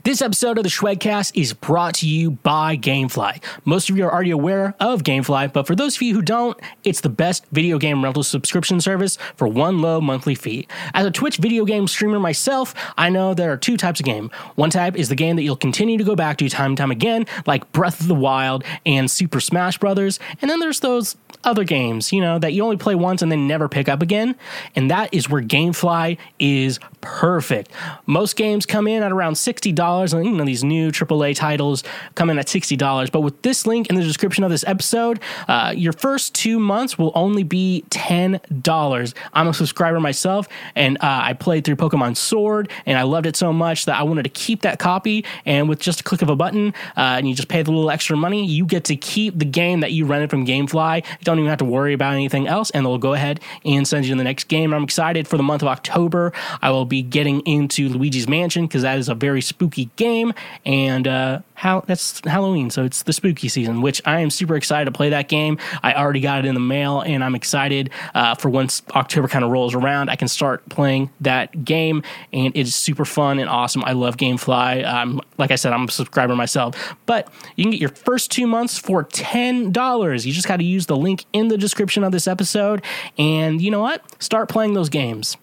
This episode of the Schwegcast is brought to you by Gamefly. Most of you are already aware of Gamefly, but for those of you who don't, it's the best video game rental subscription service for one low monthly fee. As a Twitch video game streamer myself, I know there are two types of game. One type is the game that you'll continue to go back to time and time again, like Breath of the Wild and Super Smash Brothers, and then there's those other games, you know, that you only play once and then never pick up again, and that is where Gamefly is perfect. Most games come in at around $60 you know these new AAA titles come in at sixty dollars. But with this link in the description of this episode, uh, your first two months will only be ten dollars. I'm a subscriber myself, and uh, I played through Pokemon Sword, and I loved it so much that I wanted to keep that copy. And with just a click of a button, uh, and you just pay the little extra money, you get to keep the game that you rented from GameFly. You don't even have to worry about anything else, and they'll go ahead and send you the next game. I'm excited for the month of October. I will be getting into Luigi's Mansion because that is a very spooky game, and uh, how that's Halloween, so it's the spooky season, which I am super excited to play that game. I already got it in the mail, and I'm excited uh, for once October kind of rolls around, I can start playing that game, and it's super fun and awesome. I love GameFly. Like I said, I'm a subscriber myself, but you can get your first two months for ten dollars. You just got to use the link in the description of this episode, and you know what? Start playing those games.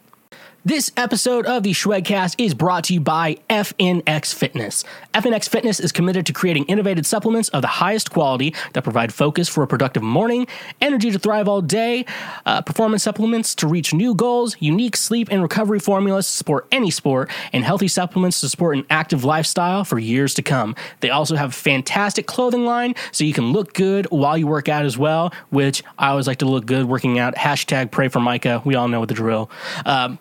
This episode of the Schwegcast is brought to you by FNX Fitness. FNX Fitness is committed to creating innovative supplements of the highest quality that provide focus for a productive morning, energy to thrive all day, uh, performance supplements to reach new goals, unique sleep and recovery formulas to support any sport, and healthy supplements to support an active lifestyle for years to come. They also have a fantastic clothing line so you can look good while you work out as well, which I always like to look good working out. Hashtag pray for Micah. We all know the drill. Um,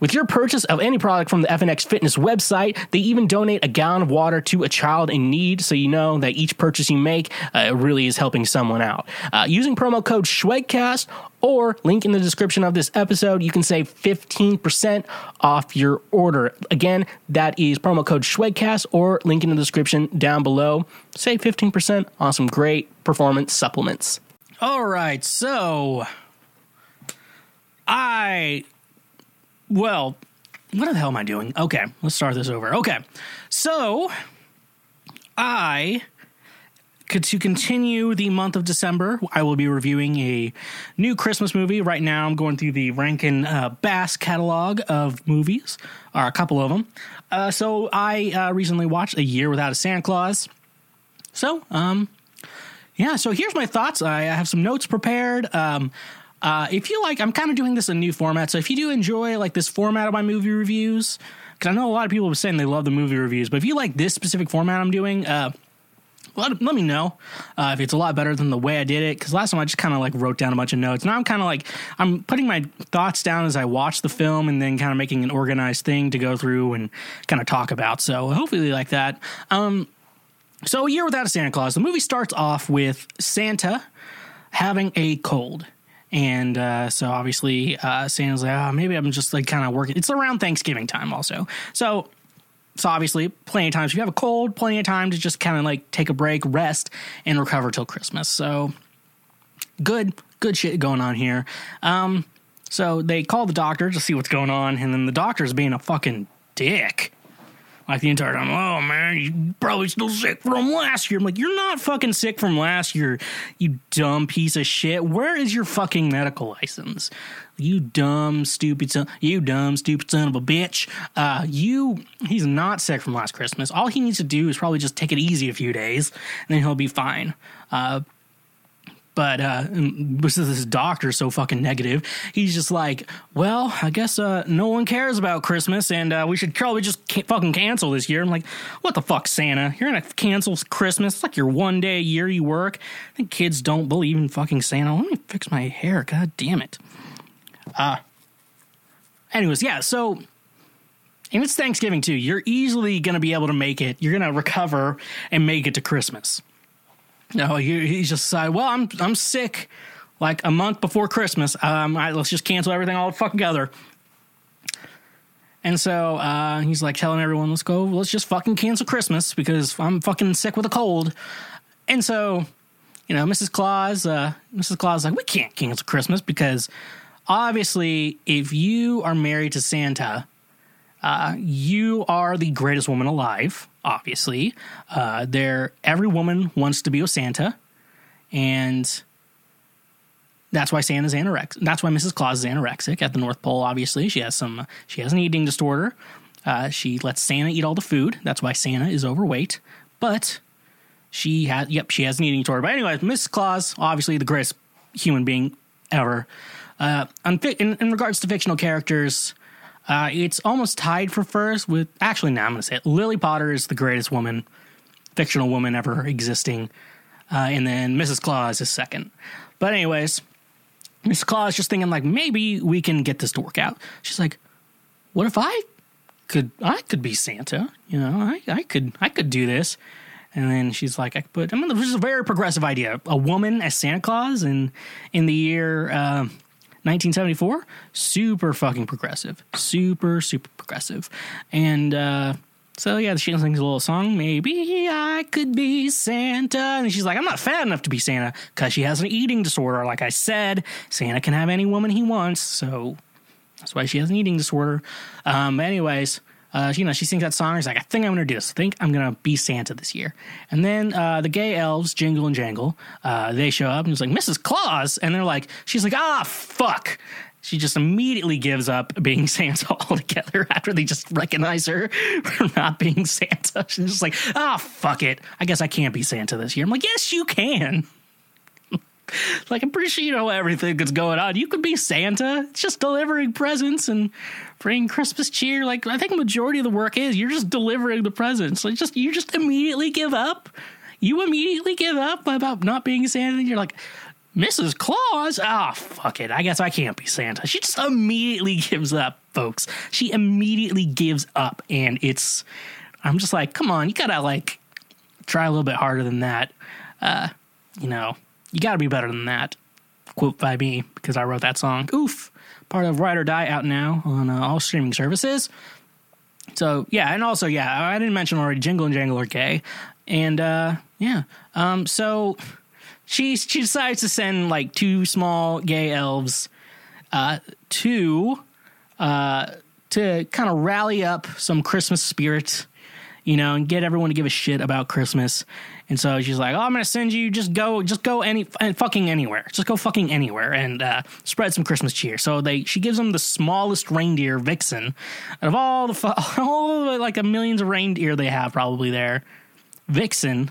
with your purchase of any product from the FNX Fitness website, they even donate a gallon of water to a child in need, so you know that each purchase you make uh, really is helping someone out. Uh, using promo code SCHWEGCAST or link in the description of this episode, you can save 15% off your order. Again, that is promo code SCHWEGCAST or link in the description down below. Save 15% on some great performance supplements. All right, so I well, what the hell am I doing? Okay, let's start this over. Okay, so I could to continue the month of December, I will be reviewing a new Christmas movie. Right now, I'm going through the Rankin uh, Bass catalog of movies, or a couple of them. Uh, so I uh, recently watched A Year Without a Santa Claus. So, um, yeah. So here's my thoughts. I have some notes prepared. Um, uh, if you like, I'm kind of doing this in a new format. So if you do enjoy like this format of my movie reviews, because I know a lot of people have saying they love the movie reviews, but if you like this specific format I'm doing, uh, let, let me know uh, if it's a lot better than the way I did it. Because last time I just kind of like wrote down a bunch of notes. Now I'm kind of like I'm putting my thoughts down as I watch the film, and then kind of making an organized thing to go through and kind of talk about. So hopefully, you like that. Um, so a year without a Santa Claus. The movie starts off with Santa having a cold. And uh, so obviously, uh, Santa's like, oh, maybe I'm just like kind of working. It's around Thanksgiving time also. So, so obviously, plenty of times. If you have a cold, plenty of time to just kind of like take a break, rest, and recover till Christmas. So, good, good shit going on here. Um, so they call the doctor to see what's going on, and then the doctor's being a fucking dick like the entire time. Oh man, you probably still sick from last year. I'm like, you're not fucking sick from last year, you dumb piece of shit. Where is your fucking medical license? You dumb stupid son. You dumb stupid son of a bitch. Uh, you. He's not sick from last Christmas. All he needs to do is probably just take it easy a few days, and then he'll be fine. Uh, but uh, this is this doctor so fucking negative. He's just like, well, I guess uh, no one cares about Christmas, and uh, we should probably just fucking cancel this year. I'm like, what the fuck, Santa? You're gonna cancel Christmas? It's like your one day a year you work. I think kids don't believe in fucking Santa. Let me fix my hair. God damn it. Uh. Anyways, yeah. So and it's Thanksgiving too. You're easily going to be able to make it. You're going to recover and make it to Christmas. No, he, he's just decided, well, I'm I'm sick like a month before Christmas. Um, right, let's just cancel everything all together. And so uh, he's like telling everyone, let's go, let's just fucking cancel Christmas because I'm fucking sick with a cold. And so, you know, Mrs. Claus, uh, Mrs. Claus like, we can't cancel Christmas because obviously, if you are married to Santa, uh, you are the greatest woman alive obviously. Uh, there, every woman wants to be with Santa, and that's why Santa's anorexic. That's why Mrs. Claus is anorexic at the North Pole. Obviously, she has some. She has an eating disorder. Uh, she lets Santa eat all the food. That's why Santa is overweight. But she has. Yep, she has an eating disorder. But anyway, Mrs. Claus, obviously the greatest human being ever. Uh, in, in regards to fictional characters, uh, it's almost tied for first with. Actually, now I'm going to say it. Lily Potter is the greatest woman, fictional woman ever existing. Uh, and then Mrs. Claus is second. But, anyways, Mrs. Claus just thinking, like, maybe we can get this to work out. She's like, what if I could I could be Santa? You know, I, I could I could do this. And then she's like, I could put I mean this is a very progressive idea. A woman as Santa Claus and in the year uh, 1974, super fucking progressive, super super progressive, and uh, so yeah, she sings a little song. Maybe I could be Santa, and she's like, I'm not fat enough to be Santa because she has an eating disorder. Like I said, Santa can have any woman he wants, so that's why she has an eating disorder. Um, anyways, uh, you know, she sings that song. She's like, I think I'm going to do this. I think I'm going to be Santa this year. And then uh, the gay elves, Jingle and Jangle, uh, they show up and it's like, Mrs. Claus. And they're like, she's like, ah, fuck. She just immediately gives up being Santa altogether after they just recognize her for not being Santa. She's just like, ah, fuck it. I guess I can't be Santa this year. I'm like, yes, you can. like, I'm pretty sure you know everything that's going on. You could be Santa. It's just delivering presents and bringing Christmas cheer. Like, I think majority of the work is you're just delivering the presents. Like, just you just immediately give up. You immediately give up about not being Santa. You're like, Mrs. Claus? Ah, oh, fuck it. I guess I can't be Santa. She just immediately gives up, folks. She immediately gives up. And it's, I'm just like, come on, you gotta like try a little bit harder than that. Uh, you know, you gotta be better than that. Quote by me, because I wrote that song. Oof. Part of Ride or Die out now on uh, all streaming services. So, yeah, and also, yeah, I didn't mention already, Jingle and Jangle are gay. And, uh, yeah. Um, so she she decides to send like two small gay elves uh, to uh, to kind of rally up some Christmas spirit, you know, and get everyone to give a shit about Christmas. And so she's like, "Oh, I'm gonna send you. Just go, just go any and fucking anywhere. Just go fucking anywhere and uh, spread some Christmas cheer." So they she gives them the smallest reindeer, Vixen, out of all the all the, like the millions of reindeer they have probably there. Vixen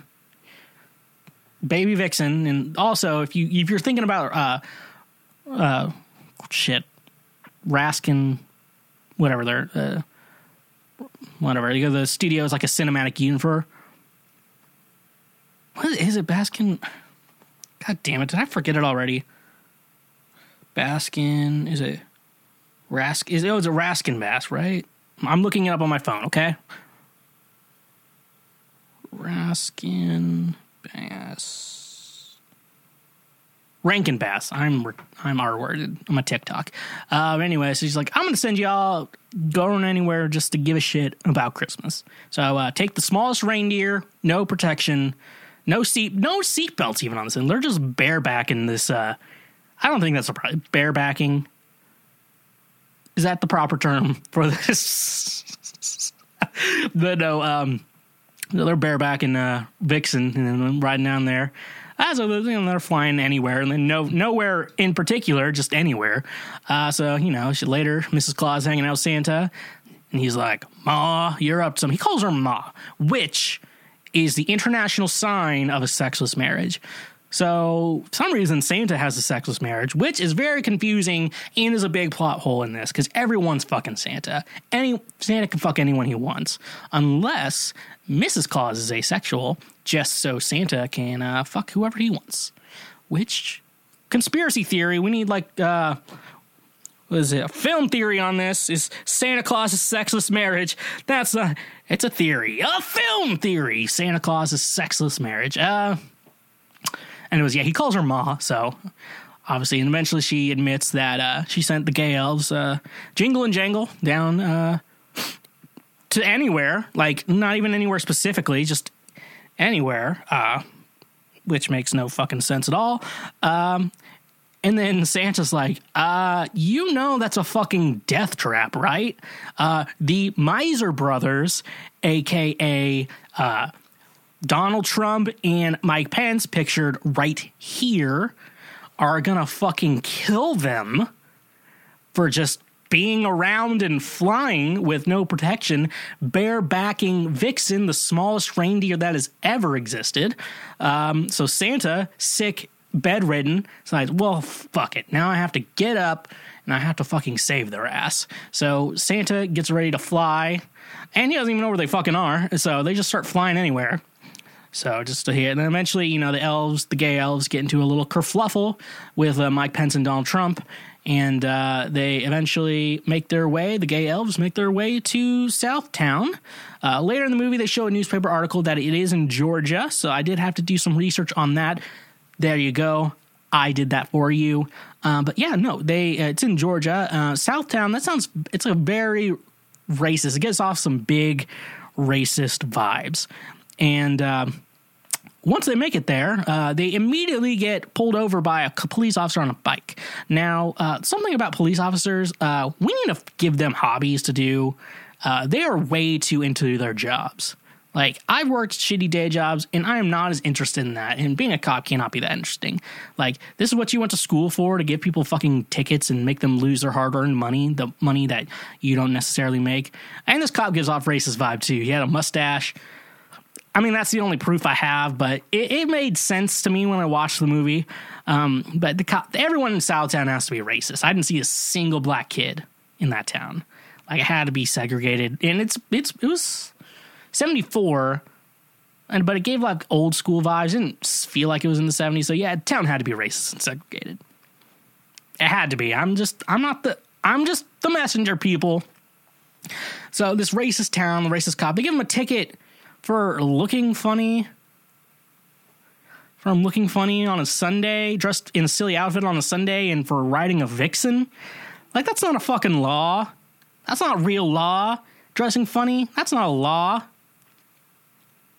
baby vixen and also if you if you're thinking about uh uh shit raskin whatever they're uh whatever the studio is like a cinematic for what is it baskin god damn it did i forget it already baskin is it rask is it, oh, it's a raskin bass right i'm looking it up on my phone okay raskin Bass. Rankin Bass. I'm I'm R worded. I'm a TikTok. Uh, anyway, so she's like, I'm gonna send y'all going anywhere just to give a shit about Christmas. So uh, take the smallest reindeer, no protection, no seat, no seat belts even on this, and they're just barebacking this. Uh, I don't think that's a problem. Barebacking. Is that the proper term for this? but no, um, they're barebacking uh, Vixen and riding down there. Uh, so you know, they're flying anywhere, and then no nowhere in particular, just anywhere. Uh, so you know, she, later Mrs. Claus hanging out with Santa, and he's like, "Ma, you're up to some." He calls her Ma, which is the international sign of a sexless marriage. So, for some reason, Santa has a sexless marriage, which is very confusing and is a big plot hole in this because everyone's fucking Santa. Any Santa can fuck anyone he wants, unless Mrs. Claus is asexual, just so Santa can uh, fuck whoever he wants. Which conspiracy theory? We need like uh, what is it? A film theory on this is Santa Claus's sexless marriage. That's a it's a theory, a film theory. Santa Claus's sexless marriage. Uh anyways, yeah, he calls her Ma, so obviously, and eventually she admits that uh, she sent the gay elves uh, jingle and jangle down uh, to anywhere, like not even anywhere specifically, just anywhere, uh, which makes no fucking sense at all. Um, and then Santa's like, uh, you know that's a fucking death trap, right? Uh, the Miser brothers, aka uh, Donald Trump and Mike Pence, pictured right here, are gonna fucking kill them for just being around and flying with no protection, barebacking Vixen, the smallest reindeer that has ever existed. Um, so Santa, sick, bedridden, decides, well, fuck it. Now I have to get up and I have to fucking save their ass. So Santa gets ready to fly, and he doesn't even know where they fucking are. So they just start flying anywhere. So just to hear, and then eventually, you know, the elves, the gay elves, get into a little kerfluffle with uh, Mike Pence and Donald Trump, and uh, they eventually make their way. The gay elves make their way to Southtown. Uh, later in the movie, they show a newspaper article that it is in Georgia. So I did have to do some research on that. There you go. I did that for you. Uh, but yeah, no, they uh, it's in Georgia. Uh, Southtown. That sounds. It's a very racist. It gets off some big racist vibes. And uh, once they make it there, uh, they immediately get pulled over by a police officer on a bike. Now, uh, something about police officers, we need to give them hobbies to do. They are way too into their jobs. Like, I've worked shitty day jobs, and I am not as interested in that. And being a cop cannot be that interesting. Like, this is what you went to school for to give people fucking tickets and make them lose their hard earned money, the money that you don't necessarily make. And this cop gives off racist vibe, too. He had a mustache. I mean, that's the only proof I have, but it, it made sense to me when I watched the movie. Um, but the cop, everyone in Southtown has to be racist. I didn't see a single black kid in that town. Like, it had to be segregated, and it's it's it was seventy four, and but it gave like old school vibes. It didn't feel like it was in the seventies. So yeah, town had to be racist and segregated. It had to be. I'm just I'm not the I'm just the messenger people. So this racist town, the racist cop, they give him a ticket for looking funny. From looking funny on a Sunday, dressed in a silly outfit on a Sunday, and for riding a vixen. Like, that's not a fucking law. That's not real law. Dressing funny, that's not a law.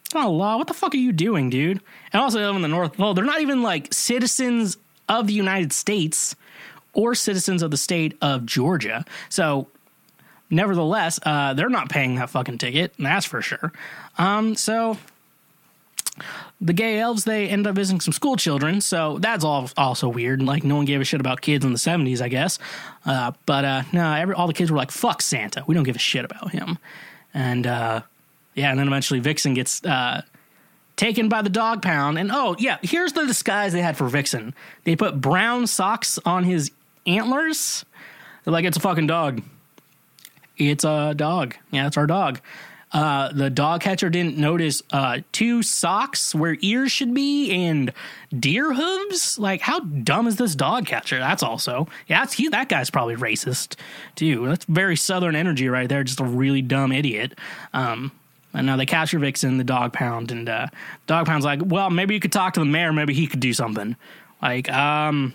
It's not a law. What the fuck are you doing, dude? And also, they live in the North Pole. They're not even like citizens of the United States or citizens of the state of Georgia. So, nevertheless, uh, they're not paying that fucking ticket. and That's for sure. Um, so the gay elves they end up visiting some school children, so that's all also weird. Like no one gave a shit about kids in the seventies, I guess. Uh, but uh, no, every, all the kids were like, "Fuck Santa, we don't give a shit about him." And uh, yeah, and then eventually Vixen gets uh, taken by the dog pound. And oh yeah, here's the disguise they had for Vixen. They put brown socks on his antlers. They're like, "It's a fucking dog." It's a dog. Yeah, it's our dog. Uh, the dog catcher didn't notice uh, two socks where ears should be and deer hooves. Like, how dumb is this dog catcher? That's also yeah, that's, he, that guy's probably racist too. That's very southern energy right there. Just a really dumb idiot. Um, and now they capture Vixen, the dog pound, and uh, dog pound's like, well, maybe you could talk to the mayor. Maybe he could do something. Like, um,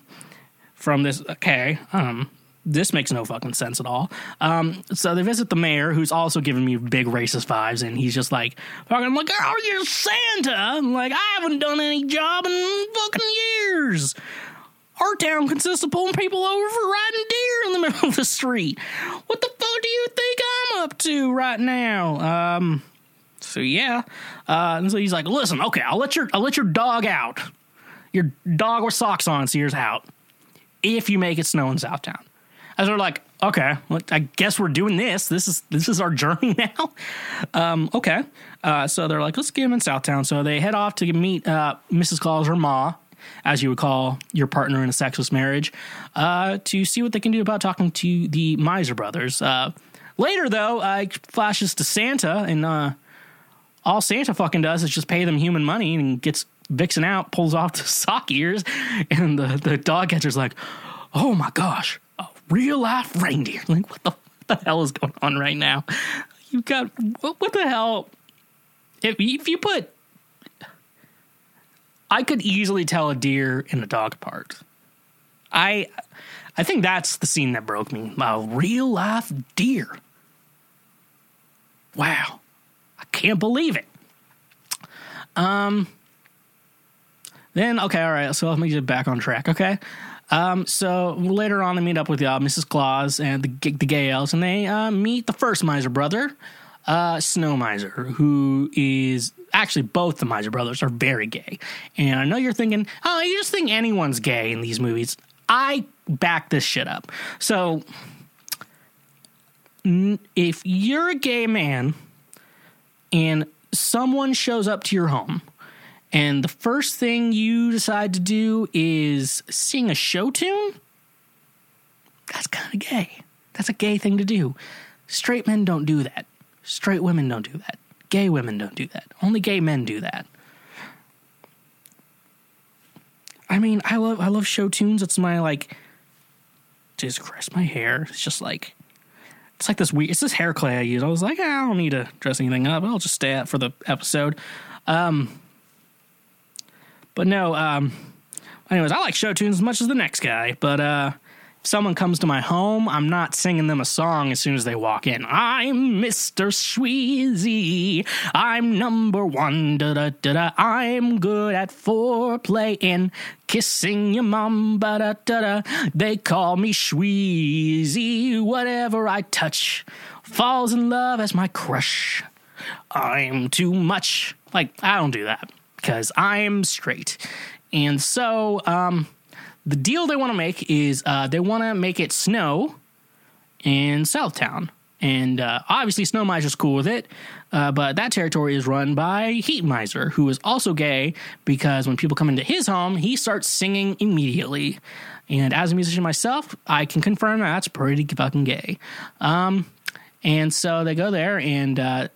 from this, okay, um, this makes no fucking sense at all. Um, so they visit the mayor, who's also giving me big racist vibes, and he's just like, fucking, like, oh, you're Santa. I'm like, I haven't done any job in fucking years. Our town consists of pulling people over for riding deer in the middle of the street. What the fuck do you think I'm up to right now? Um, so yeah, uh, and so he's like, listen, okay, I'll let your I'll let your dog out. Your dog with socks on, its ears out. If you make it snow in Southtown. As they're like, okay, well, I guess we're doing this. This is this is our journey now. Um, okay, uh, so they're like, let's get him in Southtown. So they head off to meet uh, Mrs. Claus, her ma, as you would call your partner in a sexless marriage, uh, to see what they can do about talking to the Miser brothers. Uh, later, though, uh, flashes to Santa, and uh, all Santa fucking does is just pay them human money and gets Vixen out, pulls off the sock ears, and the, the dog catcher's like, oh my gosh, a real life reindeer. Like, what the, what the hell is going on right now? You've got, what, what the hell? If, if you put, I could easily tell a deer and a dog apart. I, I think that's the scene that broke me. A real life deer. Wow. Can't believe it. Um, then okay, all right. So let me get back on track. Okay. Um, so later on, they meet up with uh, Mrs. Claus and the the gay elves, and they uh, meet the first Miser brother, uh, Snow Miser, who is actually both the Miser brothers are very gay. And I know you're thinking, oh, you just think anyone's gay in these movies. I back this shit up. So if you're a gay man and someone shows up to your home and the first thing you decide to do is sing a show tune, that's kind of gay. That's a gay thing to do. Straight men don't do that. Straight women don't do that. Gay women don't do that. Only gay men do that. I mean, I love I love show tunes. It's my like just Christ, my hair. It's just like it's like this weird it's this hair clay I use. I was like, I don't need to dress anything up. I'll just stay out for the episode. Um but no, um anyways, I like show tunes as much as the next guy. But uh someone comes to my home, I'm not singing them a song as soon as they walk in. I'm Mr. Sweezy. I'm number one. Da da da da. I'm good at foreplay and kissing your mom. Ba da da da. They call me Sweezy. Whatever I touch falls in love as my crush. I'm too much. Like, I don't do that because I'm straight. And so, um, the deal they want to make is uh, they want to make it snow in Southtown. And uh, obviously, Snow Miser's cool with it, uh, but that territory is run by Heat Miser, who is also gay because when people come into his home, he starts singing immediately. And as a musician myself, I can confirm that that's pretty fucking gay. Um, and so they go there, and uh,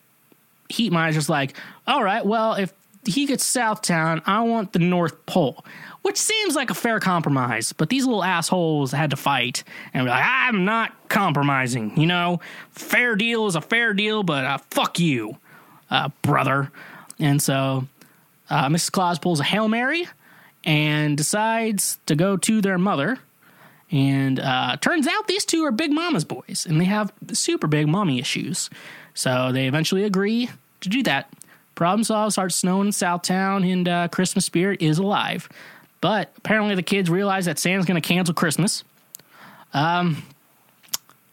Heat Miser's like, all right, well, if he gets Southtown, I want the North Pole which seems like a fair compromise. But these little assholes had to fight and be like, I'm not compromising. You know, fair deal is a fair deal, but uh, fuck you, uh, brother. And so uh, Mrs. Claus pulls a Hail Mary and decides to go to their mother. And uh, turns out these two are Big Mama's boys and they have super big mommy issues. So they eventually agree to do that. Problem solved, starts snowing in Southtown, and uh, Christmas spirit is alive. But apparently, the kids realize that Santa's going to cancel Christmas. Um,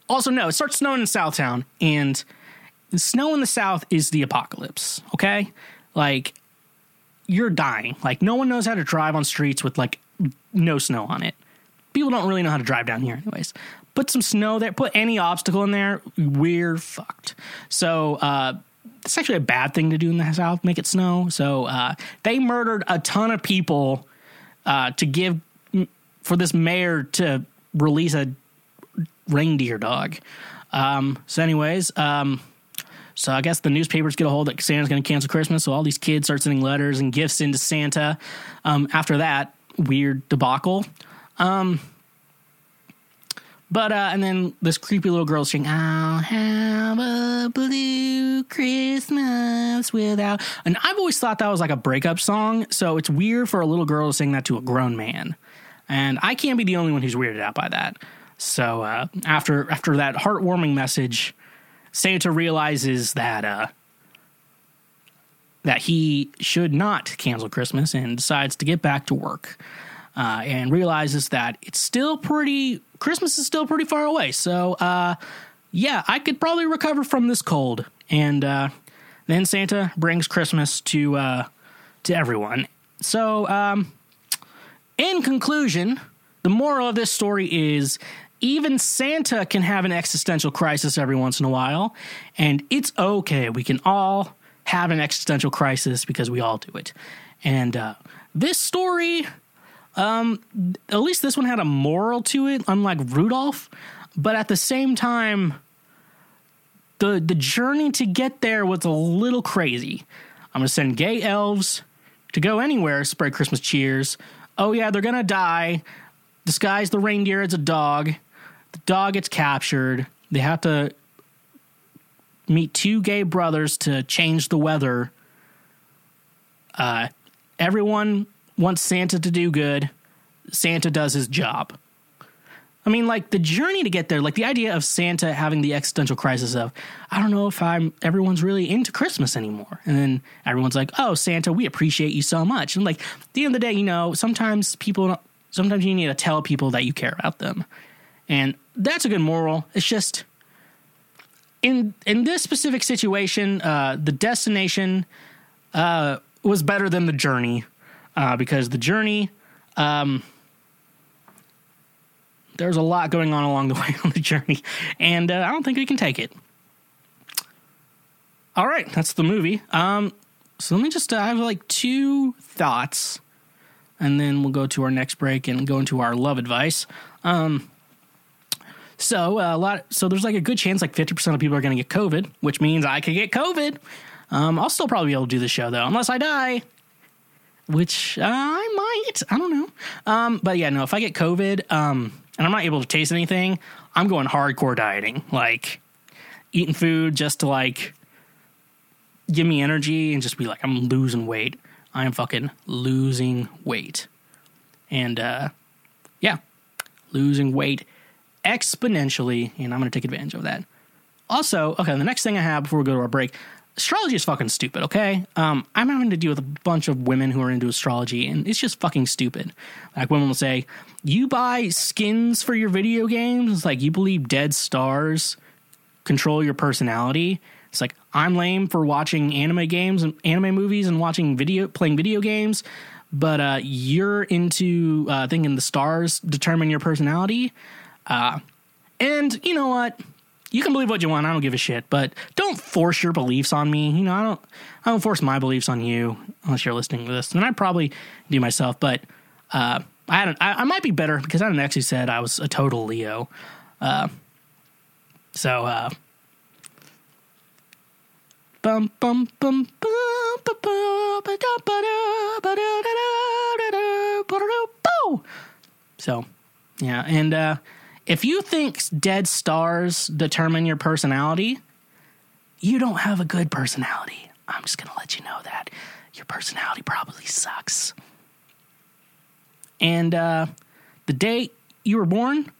also, no, it starts snowing in Southtown, and snow in the South is the apocalypse. Okay, like you're dying. Like no one knows how to drive on streets with like no snow on it. People don't really know how to drive down here, anyways. Put some snow there. Put any obstacle in there. We're fucked. So. uh it's actually a bad thing to do in the South, make it snow. So uh, they murdered a ton of people uh, to give for this mayor to release a reindeer dog. Um, so, anyways, um, so I guess the newspapers get a hold that Santa's going to cancel Christmas. So all these kids start sending letters and gifts into Santa. Um, after that weird debacle. But uh, and then this creepy little girl singing, "I'll have a blue Christmas without." And I've always thought that was like a breakup song, so it's weird for a little girl to sing that to a grown man. And I can't be the only one who's weirded out by that. So uh, after after that heartwarming message, Santa realizes that uh, that he should not cancel Christmas and decides to get back to work. Uh, and realizes that it's still pretty Christmas is still pretty far away. So, uh, yeah, I could probably recover from this cold. And uh, then Santa brings Christmas to uh, to everyone. So, um, in conclusion, the moral of this story is even Santa can have an existential crisis every once in a while, and it's okay. We can all have an existential crisis because we all do it. And uh, this story um, at least this one had a moral to it, unlike Rudolph. But at the same time, the the journey to get there was a little crazy. I'm gonna send gay elves to go anywhere, spread Christmas cheers. Oh yeah, they're gonna die. Disguise the reindeer as a dog. The dog gets captured. They have to meet two gay brothers to change the weather. Uh, everyone wants Santa to do good. Santa does his job. I mean, like the journey to get there, like the idea of Santa having the existential crisis of, I don't know if I'm everyone's really into Christmas anymore. And then everyone's like, oh, Santa, we appreciate you so much. And like at the end of the day, you know, sometimes people, sometimes you need to tell people that you care about them. And that's a good moral. It's just in in this specific situation, uh, the destination uh, was better than the journey uh, because the journey, um, there's a lot going on along the way on the journey, and uh, I don't think we can take it. All right, that's the movie. Um, so let me just, uh, I have like two thoughts, and then we'll go to our next break and go into our love advice. Um, so uh, a lot, so there's like a good chance like 50% of people are going to get COVID, which means I could get COVID. Um, I'll still probably be able to do the show though, unless I die which uh, I might. I don't know. Um, but yeah, no, if I get COVID um, and I'm not able to taste anything, I'm going hardcore dieting, like eating food just to like give me energy and just be like, I'm losing weight. I am fucking losing weight. And uh, yeah, losing weight exponentially, and I'm to take advantage of that. Also, okay, the next thing I have before we go to our break astrology is fucking stupid, okay? Um, I'm having to deal with a bunch of women who are into astrology, and it's just fucking stupid. Like, women will say, You buy skins for your video games? It's like, you believe dead stars control your personality? It's like, I'm lame for watching anime games and anime movies and watching video, playing video games, but uh, you're into uh, thinking the stars determine your personality. Uh, and you know what? You can believe what you want. I don't give a shit, but don't force your beliefs on me. You know, I don't, I don't force my beliefs on you unless you're listening to this. And I probably do myself, but uh, I hadn't. I, I, might be better because I hadn't actually said I was a total Leo. Uh, so, uh, bum bum bum so yeah, and uh, if you think dead stars determine your personality, you don't have a good personality. I'm just going to let you know that. Your personality probably sucks. And uh, the date you were born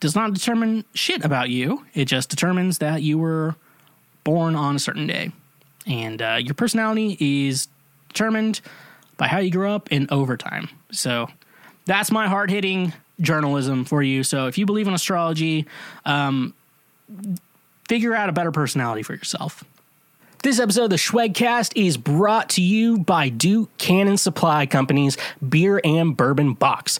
does not determine shit about you. It just determines that you were born on a certain day. And uh, your personality is determined by how you grew up and over time. So that's my hard hitting journalism for you. So if you believe in astrology, um, figure out a better personality for yourself. This episode of the Schwegcast is brought to you by Duke Cannon Supply Company's Beer and Bourbon Box.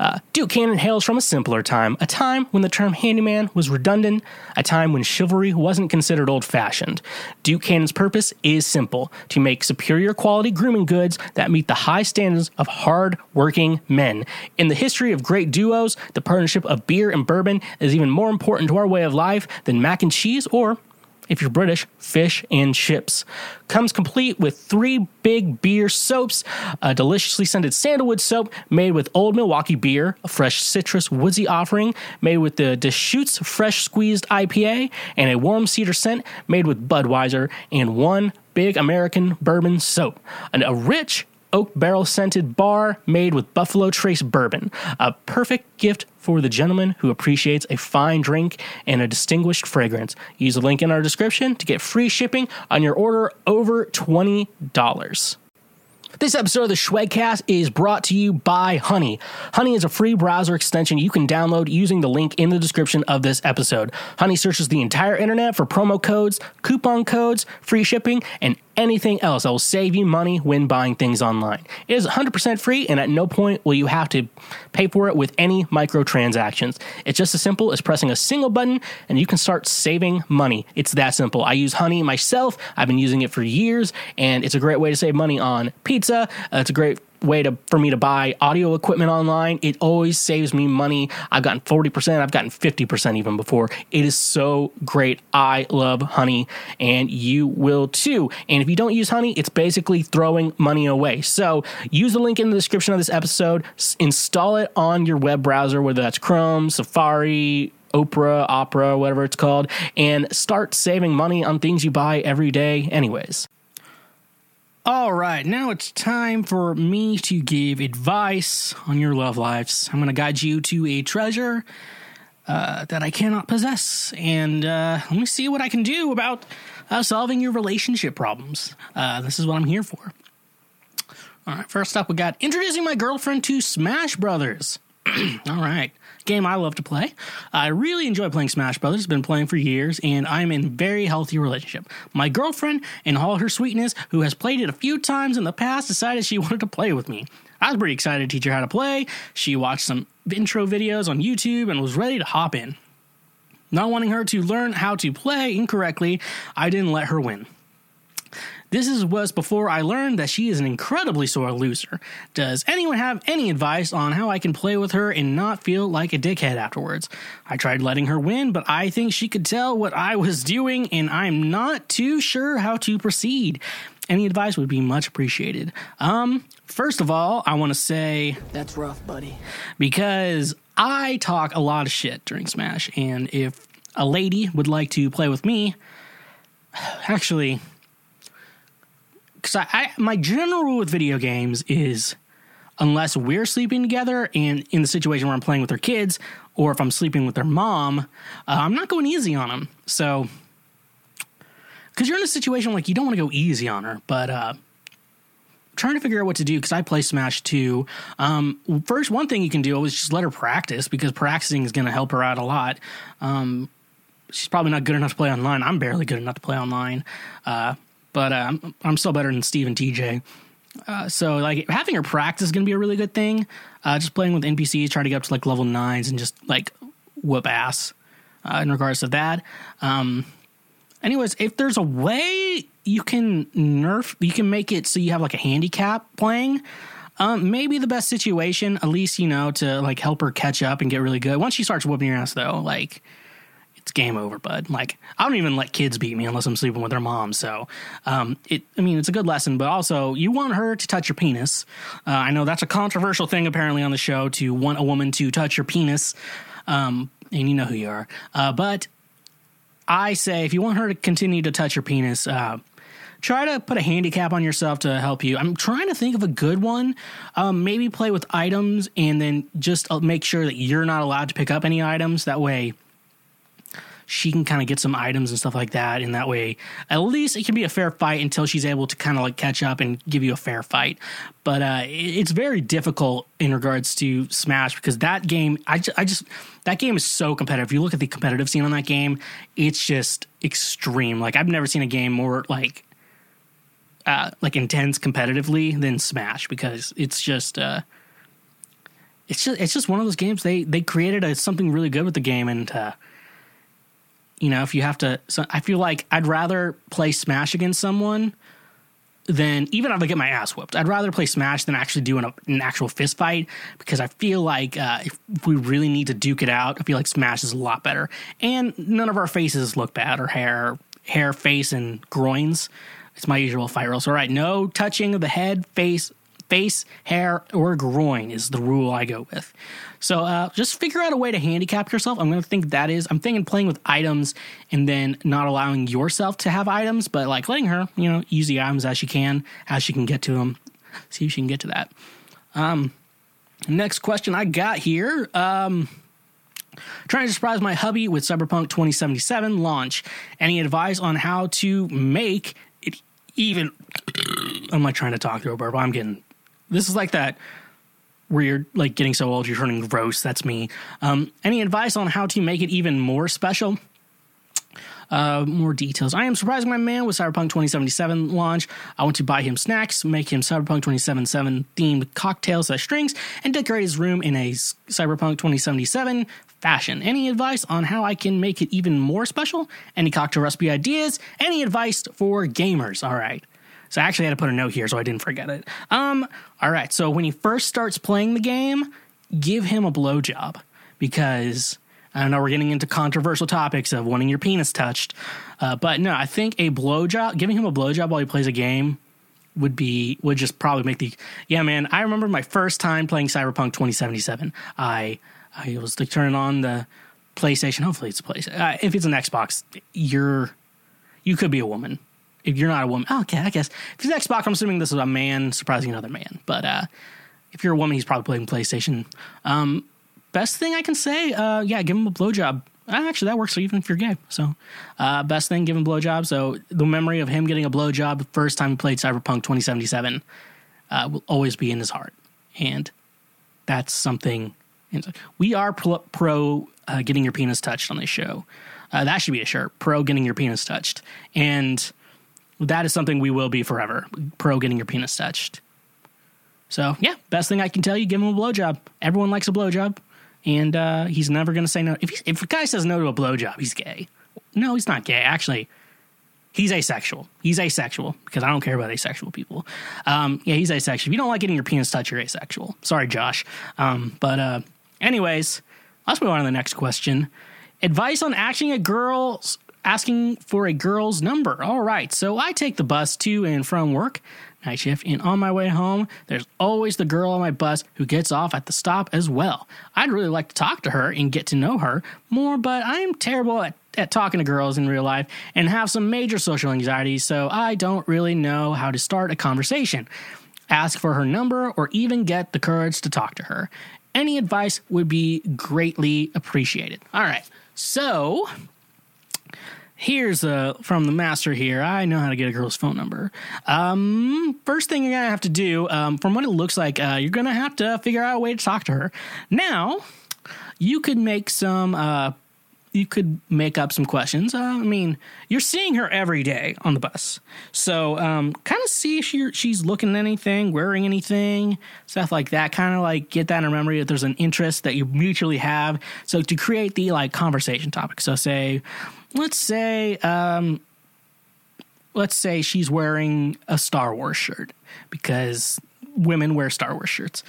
Uh, Duke Cannon hails from a simpler time, a time when the term handyman was redundant, a time when chivalry wasn't considered old fashioned. Duke Cannon's purpose is simple to make superior quality grooming goods that meet the high standards of hard working men. In the history of great duos, the partnership of beer and bourbon is even more important to our way of life than mac and cheese or if you're British, fish and chips. Comes complete with three big beer soaps, a deliciously scented sandalwood soap made with Old Milwaukee beer, a fresh citrus woodsy offering made with the Deschutes fresh squeezed IPA, and a warm cedar scent made with Budweiser, and one big American bourbon soap. And a rich oak barrel scented bar made with Buffalo Trace bourbon. A perfect gift for the gentleman who appreciates a fine drink and a distinguished fragrance. Use the link in our description to get free shipping on your order over $20. This episode of the Schwegcast is brought to you by Honey. Honey is a free browser extension you can download using the link in the description of this episode. Honey searches the entire internet for promo codes, coupon codes, free shipping, and anything else that will save you money when buying things online. It is 100% free, and at no point will you have to pay for it with any microtransactions. It's just as simple as pressing a single button, and you can start saving money. It's that simple. I use Honey myself, I've been using it for years, and it's a great way to save money on pizza. Uh, it's a great way to for me to buy audio equipment online. It always saves me money. I've gotten 40%, I've gotten 50% even before. It is so great. I love honey and you will too. And if you don't use honey, it's basically throwing money away. So, use the link in the description of this episode, install it on your web browser whether that's Chrome, Safari, Opera, Opera, whatever it's called, and start saving money on things you buy every day anyways. All right, now it's time for me to give advice on your love lives. I'm going to guide you to a treasure uh, that I cannot possess, and uh, let me see what I can do about uh, solving your relationship problems. Uh, this is what I'm here for. All right, first up, we got introducing my girlfriend to Smash Brothers. All right game I love to play. I really enjoy playing Smash Brothers. Been playing for years, and I'm in a very healthy relationship. My girlfriend, in all her sweetness, who has played it a few times in the past, decided she wanted to play with me. I was pretty excited to teach her how to play. She watched some intro videos on YouTube and was ready to hop in. Not wanting her to learn how to play incorrectly, I didn't let her win. This is, was before I learned that she is an incredibly sore loser. Does anyone have any advice on how I can play with her and not feel like a dickhead afterwards? I tried letting her win, but I think she could tell what I was doing, and I'm not too sure how to proceed. Any advice would be much appreciated. Um, first of all, I want to say that's rough, buddy. Because I talk a lot of shit during Smash, and if a lady would like to play with me, actually, because I, I, my general rule with video games is unless we're sleeping together and in the situation where I'm playing with their kids or if I'm sleeping with their mom, uh, I'm not going easy on them. So, because you're in a situation like you don't want to go easy on her, but uh, trying to figure out what to do because I play Smash 2. Um, first, one thing you can do is just let her practice because practicing is going to help her out a lot. Um, she's probably not good enough to play online. I'm barely good enough to play online, uh, but I'm, I'm still better than Steve and TJ. Uh, so like having her practice is going to be a really good thing. Uh, just playing with NPCs, trying to get up to like level nines and just like whoop ass uh, in regards to that. Um, anyways, if there's a way you can nerf, you can make it so you have like a handicap playing. Um, maybe the best situation, at least you know, to like help her catch up and get really good. Once she starts whooping your ass, though, like it's game over, bud. Like I don't even let kids beat me unless I'm sleeping with their mom. So, um, it. I mean, it's a good lesson, but also you want her to touch your penis. Uh, I know that's a controversial thing apparently on the show to want a woman to touch your penis, um, and you know who you are. Uh, but I say if you want her to continue to touch your penis, uh, try to put a handicap on yourself to help you. I'm trying to think of a good one. Um, maybe play with items and then just uh, make sure that you're not allowed to pick up any items. That way, she can kind of get some items and stuff like that. And that way, at least it can be a fair fight until she's able to kind of like catch up and give you a fair fight. But uh, it's very difficult in regards to Smash because that game, I just, I just, that game is so competitive. If you look at the competitive scene on that game, it's just extreme. Like I've never seen a game more like, uh, like intense competitively than Smash because it's just, uh, it's just it's just one of those games they they created a, something really good with the game and uh, you know, if you have to, so I feel like I'd rather play Smash against someone than even if I get my ass whooped. I'd rather play Smash than actually do an, an actual fist fight because I feel like uh, if we really need to duke it out, I feel like Smash is a lot better. And none of our faces look bad or hair, hair, face, and groins. It's my usual fight rules. All right, no touching of the head, face, face, hair, or groin is the rule I go with. So uh, just figure out a way to handicap yourself. I'm going to think that is. I'm thinking playing with items and then not allowing yourself to have items, but like letting her, you know, use the items as she can, as she can get to them. See if she can get to that. Um, next question I got here. Um, trying to surprise my hubby with Cyberpunk 2077 launch. Any advice on how to make it even? I'm like trying to talk to a burp. I'm getting. This is like that where you're like getting so old you're turning gross. That's me. Um, any advice on how to make it even more special? Uh, more details. I am surprising my man with Cyberpunk 2077 launch. I want to buy him snacks, make him Cyberpunk 2077 themed cocktails slash drinks, and decorate his room in a Cyberpunk 2077 fashion. Any advice on how I can make it even more special? Any cocktail recipe ideas? Any advice for gamers? All right. So I actually had to put a note here so I didn't forget it. Um, all right. So when he first starts playing the game, give him a blowjob because I don't know we're getting into controversial topics of wanting your penis touched, uh, but no, I think a blowjob, giving him a blowjob while he plays a game would be would just probably make the yeah man. I remember my first time playing Cyberpunk 2077. I I was like turning on the PlayStation. Hopefully it's a place. Uh, if it's an Xbox, you're you could be a woman if you're not a woman, okay, I guess if it's Xbox, I'm assuming this is a man surprising another man. But uh, if you're a woman, he's probably playing PlayStation. Um, best thing I can say, uh, yeah, give him a blowjob. Uh, actually, that works even if you're gay. So, uh, best thing, give him a blowjob. So, the memory of him getting a blowjob the first time he played Cyberpunk 2077 uh, will always be in his heart. And that's something. We are pro, pro uh, getting your penis touched on this show. That should be a shirt. Pro getting your penis touched. And that is something we will be forever. Pro getting your penis touched. So yeah, best thing I can tell you, give him a blowjob. Everyone likes a blowjob, and uh, he's never to say no. If if a guy says no to a blowjob, he's gay. No, he's not gay. Actually, he's asexual. He's asexual because I don't care about asexual people. Um, yeah, he's asexual. If you don't like getting your penis touched, you're asexual. Sorry, Josh. Um, but uh, anyways, let's move on to the next question. Advice on asking a girl's asking for a girl's number. All right, so I take the bus to and from work, night shift, and on my way home, there's always the girl on my bus who gets off at the stop as well. I'd really like to talk to her and get to know her more, but I'm terrible at, at talking to girls in real life and have some major social anxiety, so I don't really know how to start a conversation. ask for her number, or even get the courage to talk to her. Any advice would be greatly appreciated. All right, so here's uh, from the master here. I know how to get a girl's phone number. Um, first thing you're gonna have to do, um, from what it looks like, uh, you're gonna have to figure out a way to talk to her. Now, you could make some. Uh, you could make up some questions. Uh, I mean, you're seeing her every day on the bus, so um, kind of see if she, she's looking at anything, wearing anything, stuff like that. Kind of like get that in memory that there's an interest that you mutually have. So to create the like conversation topic. So say, let's say, um, let's say she's wearing a Star Wars shirt because women wear Star Wars shirts.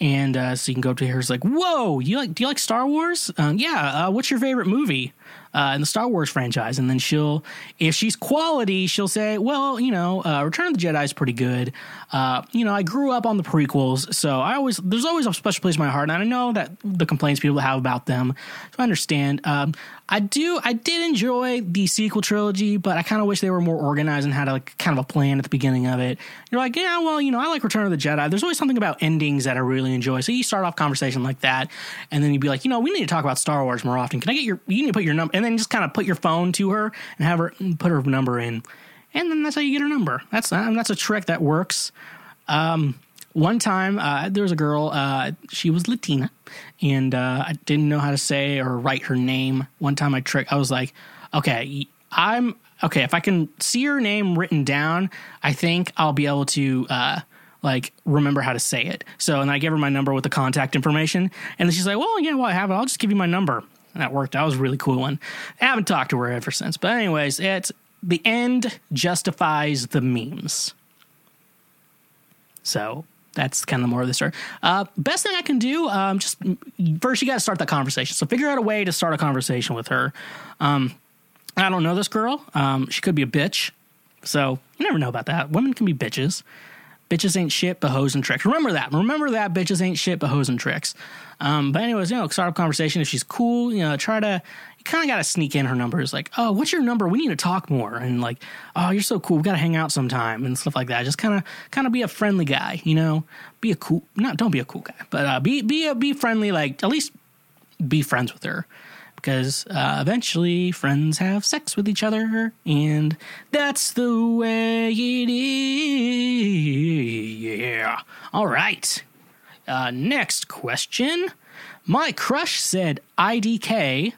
And uh, so you can go up to her. It's like, whoa, you like? Do you like Star Wars? Um, yeah. Uh, what's your favorite movie uh, in the Star Wars franchise? And then she'll, if she's quality, she'll say, well, you know, uh, Return of the Jedi is pretty good. Uh, you know, I grew up on the prequels, so I always there's always a special place in my heart, and I know that the complaints people have about them. So I understand. Um, I do. I did enjoy the sequel trilogy, but I kind of wish they were more organized and had a, like kind of a plan at the beginning of it. You're like, yeah, well, you know, I like Return of the Jedi. There's always something about endings that I really enjoy. So you start off conversation like that, and then you'd be like, you know, we need to talk about Star Wars more often. Can I get your? You need to put your number, and then just kind of put your phone to her and have her put her number in, and then that's how you get her number. That's that's a trick that works. Um, one time uh, there was a girl uh, she was latina and uh, i didn't know how to say or write her name. One time i trick i was like okay i'm okay if i can see her name written down i think i'll be able to uh, like remember how to say it. So and i gave her my number with the contact information and she's like well yeah well i have it. I'll just give you my number. And that worked that was a really cool one. I haven't talked to her ever since but anyways it's the end justifies the memes. So that's kind of more of the story. Uh, best thing I can do, um, just first you got to start that conversation. So figure out a way to start a conversation with her. Um, I don't know this girl. Um, she could be a bitch. So you never know about that. Women can be bitches. Bitches ain't shit but hoes and tricks. Remember that. Remember that. Bitches ain't shit but hoes and tricks. Um, but anyways, you know, start a conversation. If she's cool, you know, try to. Kind of got to sneak in her number. numbers. Like, oh, what's your number? We need to talk more. And like, oh, you're so cool. We got to hang out sometime and stuff like that. Just kind of, kind of be a friendly guy. You know, be a cool. Not don't be a cool guy, but uh, be be a, be friendly. Like at least be friends with her because uh, eventually friends have sex with each other, and that's the way it is. Yeah. All right. Uh, next question. My crush said IDK.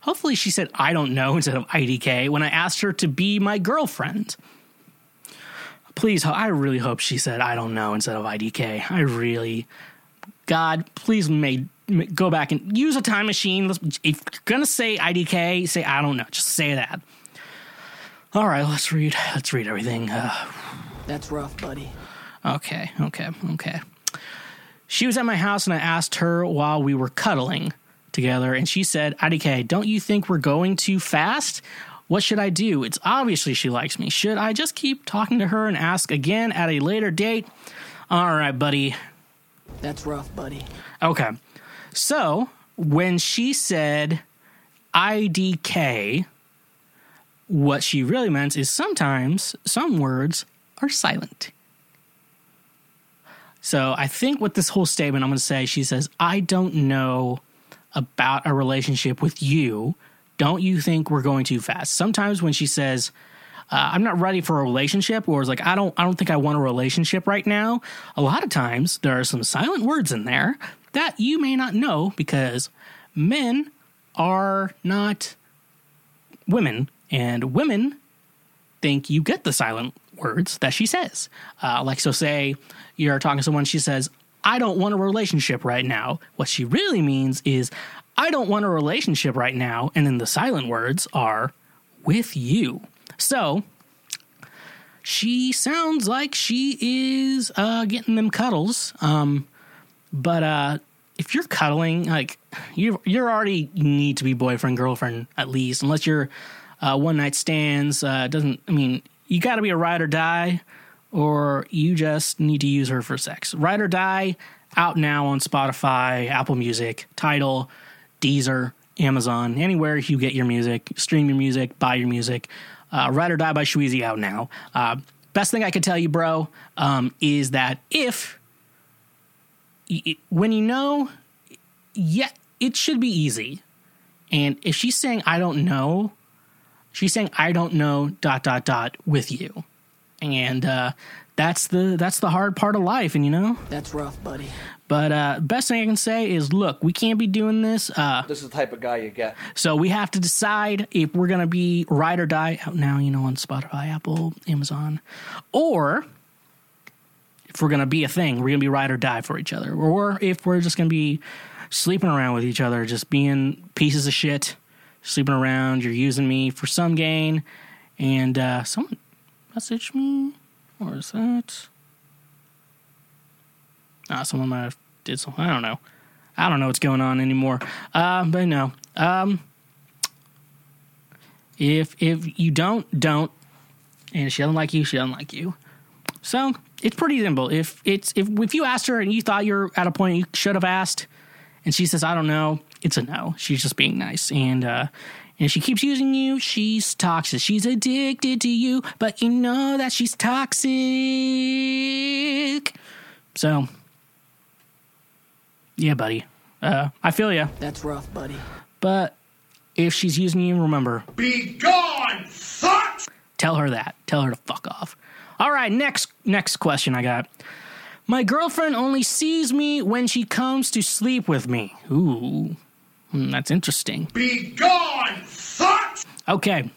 Hopefully, she said I don't know instead of IDK when I asked her to be my girlfriend. Please, I really hope she said I don't know instead of IDK. I really, God, please make go back and use a time machine. Let's, if you're gonna say IDK, say I don't know. Just say that. All right, let's read. Let's read everything. Uh, That's rough, buddy. okay, okay, okay. She was at my house and I asked her while we were cuddling together, and she said, IDK, don't you think we're going too fast? What should I do? It's obviously she likes me. Should I just keep talking to her and ask again at a later date? All right, buddy. That's rough, buddy. Okay. So when she said IDK, what she really meant is sometimes some words are silent. So I think with this whole statement, I'm going to say, she says, I don't know about a relationship with you. Don't you think we're going too fast? Sometimes when she says, uh, I'm not ready for a relationship, or it's like I don't, I don't think I want a relationship right now. A lot of times there are some silent words in there that you may not know because men are not women, and women think you get the silent words that she says. Uh, like, so say you're talking to someone, she says, I don't want a relationship right now. What she really means is, I don't want a relationship right now. And then the silent words are with you. So she sounds like she is uh, getting them cuddles. Um, but uh, if you're cuddling, like you you're already need to be boyfriend girlfriend at least, unless you're uh, one night stands. Uh, doesn't I mean you got to be a ride or die, or you just need to use her for sex. Ride or die out now on Spotify, Apple Music, Tidal, Deezer, Amazon, anywhere you get your music, stream your music, buy your music. Uh, Ride or Die by Shweezy out now. Uh, best thing I could tell you, bro, um, is that if when you know, yeah, it should be easy. And if she's saying I don't know, she's saying I don't know dot dot dot with you, and uh, that's the that's the hard part of life, and you know. That's rough, buddy. But uh, best thing I can say is, look, we can't be doing this. Uh, This is the type of guy you get. so we have to decide if we're gonna be ride or die out now, you know, on Spotify, Apple, Amazon, or if we're gonna be a thing, we're gonna be ride or die for each other, or if we're just gonna be sleeping around with each other, just being pieces of shit, sleeping around. You're using me for some gain, and uh, someone messaged me, or is that? Ah, someone might have did something. I don't know. I don't know what's going on anymore. Uh, but no. Um, if if you don't, don't. And she doesn't like you, she doesn't like you. So it's pretty simple. If it's if if you asked her and you thought you're at a point you should have asked, and she says I don't know, it's a no. She's just being nice, and uh, and if she keeps using you, she's toxic. She's addicted to you, but you know that she's toxic. So yeah, buddy. Uh, I feel you. That's rough, buddy. But if she's using you, remember, Be gone, fuck! tell her that. Tell her to fuck off. All right, next next question I got. My girlfriend only sees me when she comes to sleep with me. Ooh, hmm, that's interesting. Be gone, fuck! Okay.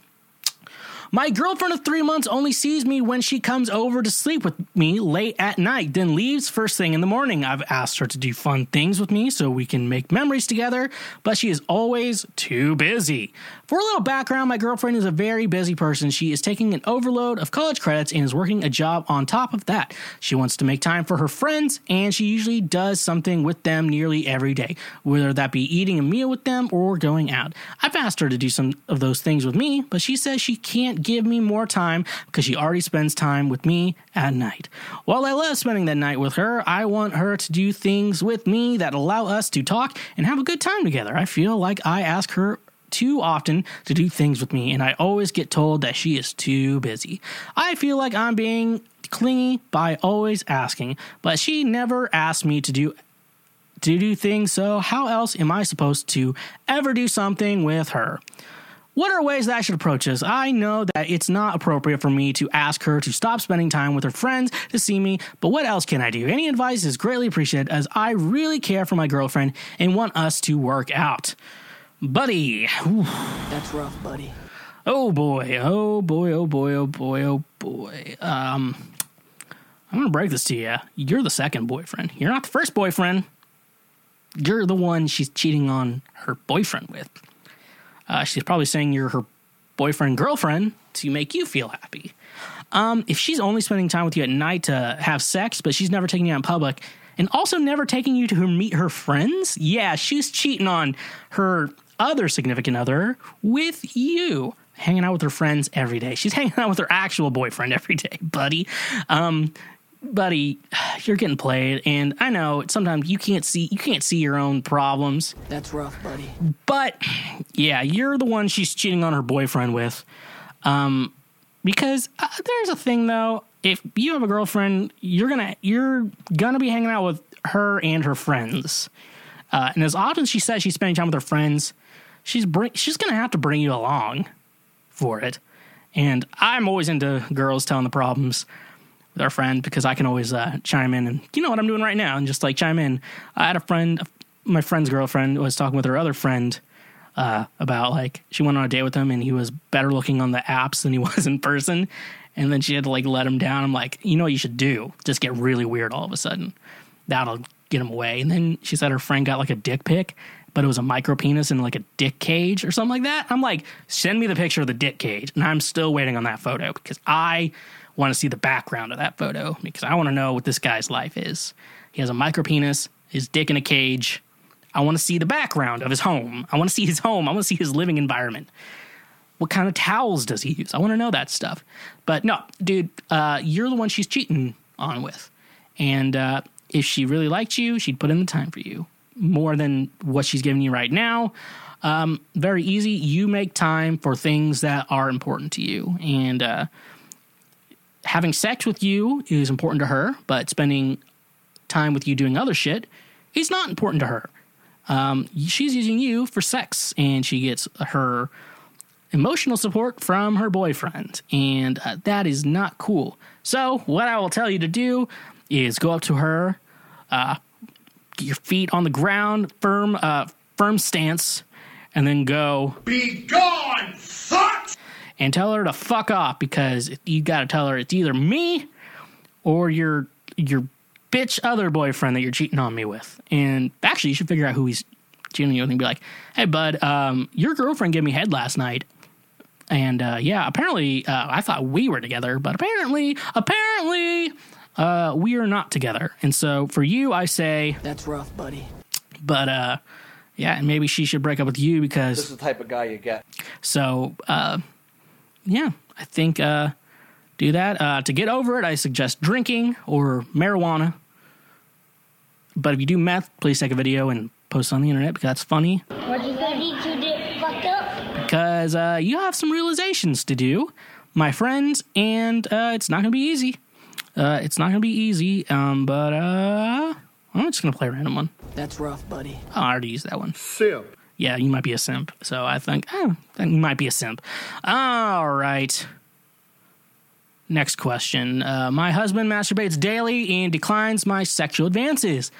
My girlfriend of three months only sees me when she comes over to sleep with me late at night, then leaves first thing in the morning. I've asked her to do fun things with me so we can make memories together, but she is always too busy. For a little background, my girlfriend is a very busy person. She is taking an overload of college credits and is working a job on top of that. She wants to make time for her friends, and she usually does something with them nearly every day, whether that be eating a meal with them or going out. I've asked her to do some of those things with me, but she says she can't give me more time because she already spends time with me at night. While I love spending that night with her, I want her to do things with me that allow us to talk and have a good time together. I feel like I ask her too often to do things with me, and I always get told that she is too busy. I feel like I'm being clingy by always asking, but she never asked me to do to do things, so how else am I supposed to ever do something with her? What are ways that I should approach this? I know that it's not appropriate for me to ask her to stop spending time with her friends to see me, but what else can I do? Any advice is greatly appreciated as I really care for my girlfriend and want us to work out. Buddy, whew. That's rough, buddy. oh boy, oh boy, oh boy, oh boy, oh boy. Um, I'm gonna break this to you. You're the second boyfriend. You're not the first boyfriend. You're the one she's cheating on her boyfriend with. Uh, she's probably saying you're her boyfriend girlfriend to make you feel happy. Um, if she's only spending time with you at night to have sex, but she's never taking you out in public, and also never taking you to her meet her friends, yeah, she's cheating on her other significant other with you. Hanging out with her friends every day. She's hanging out with her actual boyfriend every day, buddy. Um, buddy, you're getting played, and I know sometimes you can't see you can't see your own problems. That's rough, buddy. But yeah, you're the one she's cheating on her boyfriend with. Um, because uh, there's a thing though. If you have a girlfriend, you're gonna you're gonna be hanging out with her and her friends. Uh, and as often as she says she's spending time with her friends, she's bring she's gonna have to bring you along for it. And I'm always into girls telling the problems with our friend because I can always uh, chime in and you know what I'm doing right now and just like chime in. I had a friend, my friend's girlfriend was talking with her other friend uh, about like she went on a date with him and he was better looking on the apps than he was in person, and then she had to like let him down. I'm like, you know what you should do? Just get really weird all of a sudden. That'll get him away. And then she said her friend got like a dick pic. But it was a micro penis in like a dick cage or something like that. I'm like, send me the picture of the dick cage. And I'm still waiting on that photo because I want to see the background of that photo because I want to know what this guy's life is. He has a micro penis, his dick in a cage. I want to see the background of his home. I want to see his home. I want to see his living environment. What kind of towels does he use? I want to know that stuff. But no, dude, uh, you're the one she's cheating on with. And uh, if she really liked you, she'd put in the time for you more than what she's giving you right now. Um, very easy. You make time for things that are important to you. And uh, having sex with you is important to her, but spending time with you doing other shit is not important to her. Um, she's using you for sex, and she gets her emotional support from her boyfriend, and uh, that is not cool. So, what I will tell you to do is go up to her, uh, get your feet on the ground, firm, uh, firm stance, and then go Be gone, slut! and tell her to fuck off because you got to tell her it's either me or your your bitch other boyfriend that you're cheating on me with. And actually, you should figure out who he's cheating you with and be like, "Hey, bud, um, your girlfriend gave me head last night." And uh, yeah, apparently uh, I thought we were together, but apparently, apparently, uh, we are not together. And so for you, I say, That's rough, buddy. but uh, yeah, and maybe she should break up with you because This is the type of guy you get. so, uh, yeah, I think uh, do that. Uh, to get over it, I suggest drinking or marijuana. But if you do meth, please take a video and post on the internet because that's funny. What'd you think? to get fucked up? Because uh, you have some realizations to do, my friends, and uh, it's not going to be easy. Uh, it's not going to be easy, um, but uh, I'm just going to play a random one. That's rough, buddy. Oh, I already used that one. Simp. yeah, you might be a simp. So I think, oh, you might be a simp. All right. Next question. Uh, my husband masturbates daily and declines my sexual advances.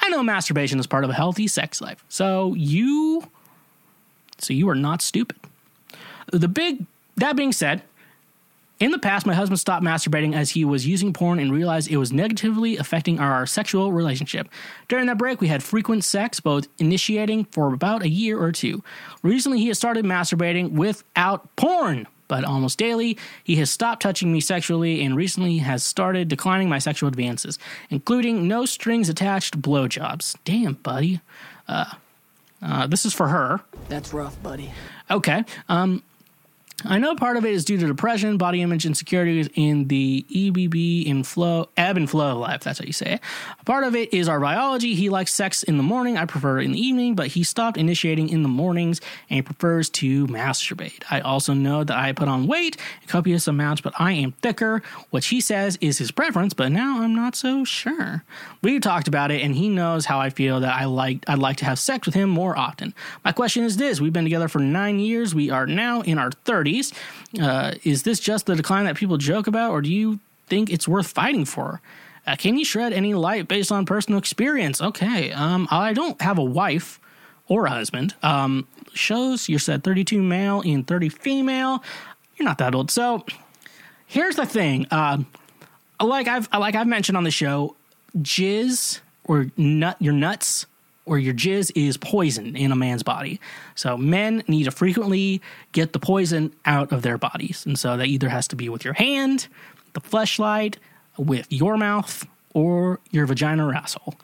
I know masturbation is part of a healthy sex life. So you, so you are not stupid. The big, that being said, in the past, my husband stopped masturbating as he was using porn and realized it was negatively affecting our sexual relationship. During that break, we had frequent sex, both initiating for about a year or two. Recently, he has started masturbating without porn, but almost daily, he has stopped touching me sexually and recently has started declining my sexual advances, including no strings attached blowjobs. Damn, buddy. Uh, uh, this is for her. That's rough, buddy. Okay. Um, I know part of it is due to depression, body image insecurities, and the EBB in flow, ebb and flow of life. That's how you say it. Part of it is our biology. He likes sex in the morning. I prefer it in the evening, but he stopped initiating in the mornings and prefers to masturbate. I also know that I put on weight in copious amounts, but I am thicker, which he says is his preference, but now I'm not so sure. We've talked about it, and he knows how I feel that I like. I'd like to have sex with him more often. My question is this: We've been together for nine years. We are now in our thirties. Uh, is this just the decline that people joke about, or do you think it's worth fighting for? Uh, can you shed any light based on personal experience? Okay, um, I don't have a wife or a husband. Um, shows you said 32 male and 30 female. You're not that old. So here's the thing. Um, like I've like I've mentioned on the show, jizz or nut your nuts or your jizz is poison in a man's body. So men need to frequently get the poison out of their bodies. And so that either has to be with your hand, the fleshlight, with your mouth, or your vagina or asshole.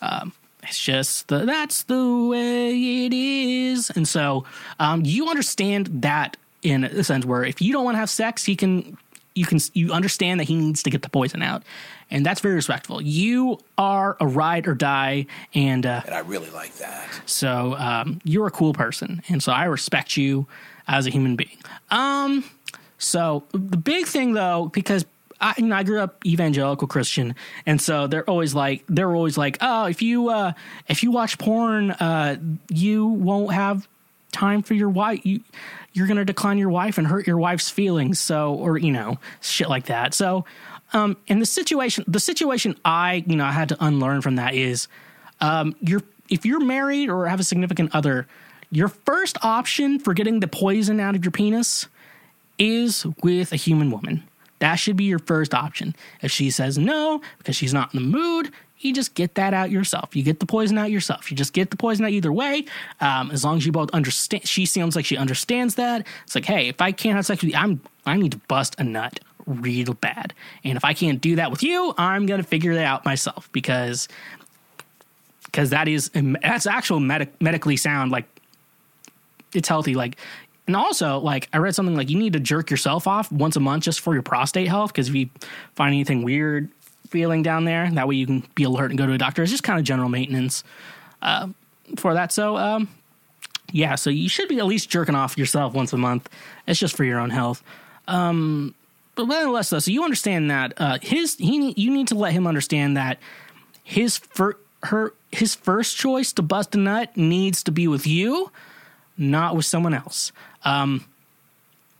Um, it's just the, that's the way it is. And so um, you understand that in a sense where if you don't want to have sex, he can you can you understand that he needs to get the poison out, and that's very respectful. You are a ride or die, and uh, And I really like that. so um, you're a cool person, and so I respect you as a human being. Um, so the big thing though, because I, you know, I grew up evangelical Christian, and so they're always like they're always like, oh, if you uh, if you watch porn, uh, you won't have time for your wife. You you're gonna decline your wife and hurt your wife's feelings. So or you know shit like that. So um, in the situation, the situation I you know I had to unlearn from that is um, you're if you're married or have a significant other, your first option for getting the poison out of your penis is with a human woman. That should be your first option. If she says no because she's not in the mood, you just get that out yourself. You get the poison out yourself. You just get the poison out either way. Um, as long as you both understand, she seems like she understands that. It's like, hey, if I can't have sex with you, I'm I need to bust a nut real bad. And if I can't do that with you, I'm gonna figure that out myself because because that is that's actual medic, medically sound. Like it's healthy. Like and also like I read something like you need to jerk yourself off once a month just for your prostate health because if you find anything weird feeling down there, that way you can be alert and go to a doctor. It's just kind of general maintenance uh, for that. So um, yeah, so you should be at least jerking off yourself once a month. It's just for your own health. Um, but nonetheless, though, so you understand that uh, his he you need to let him understand that his fir- her his first choice to bust a nut needs to be with you, not with someone else. Um,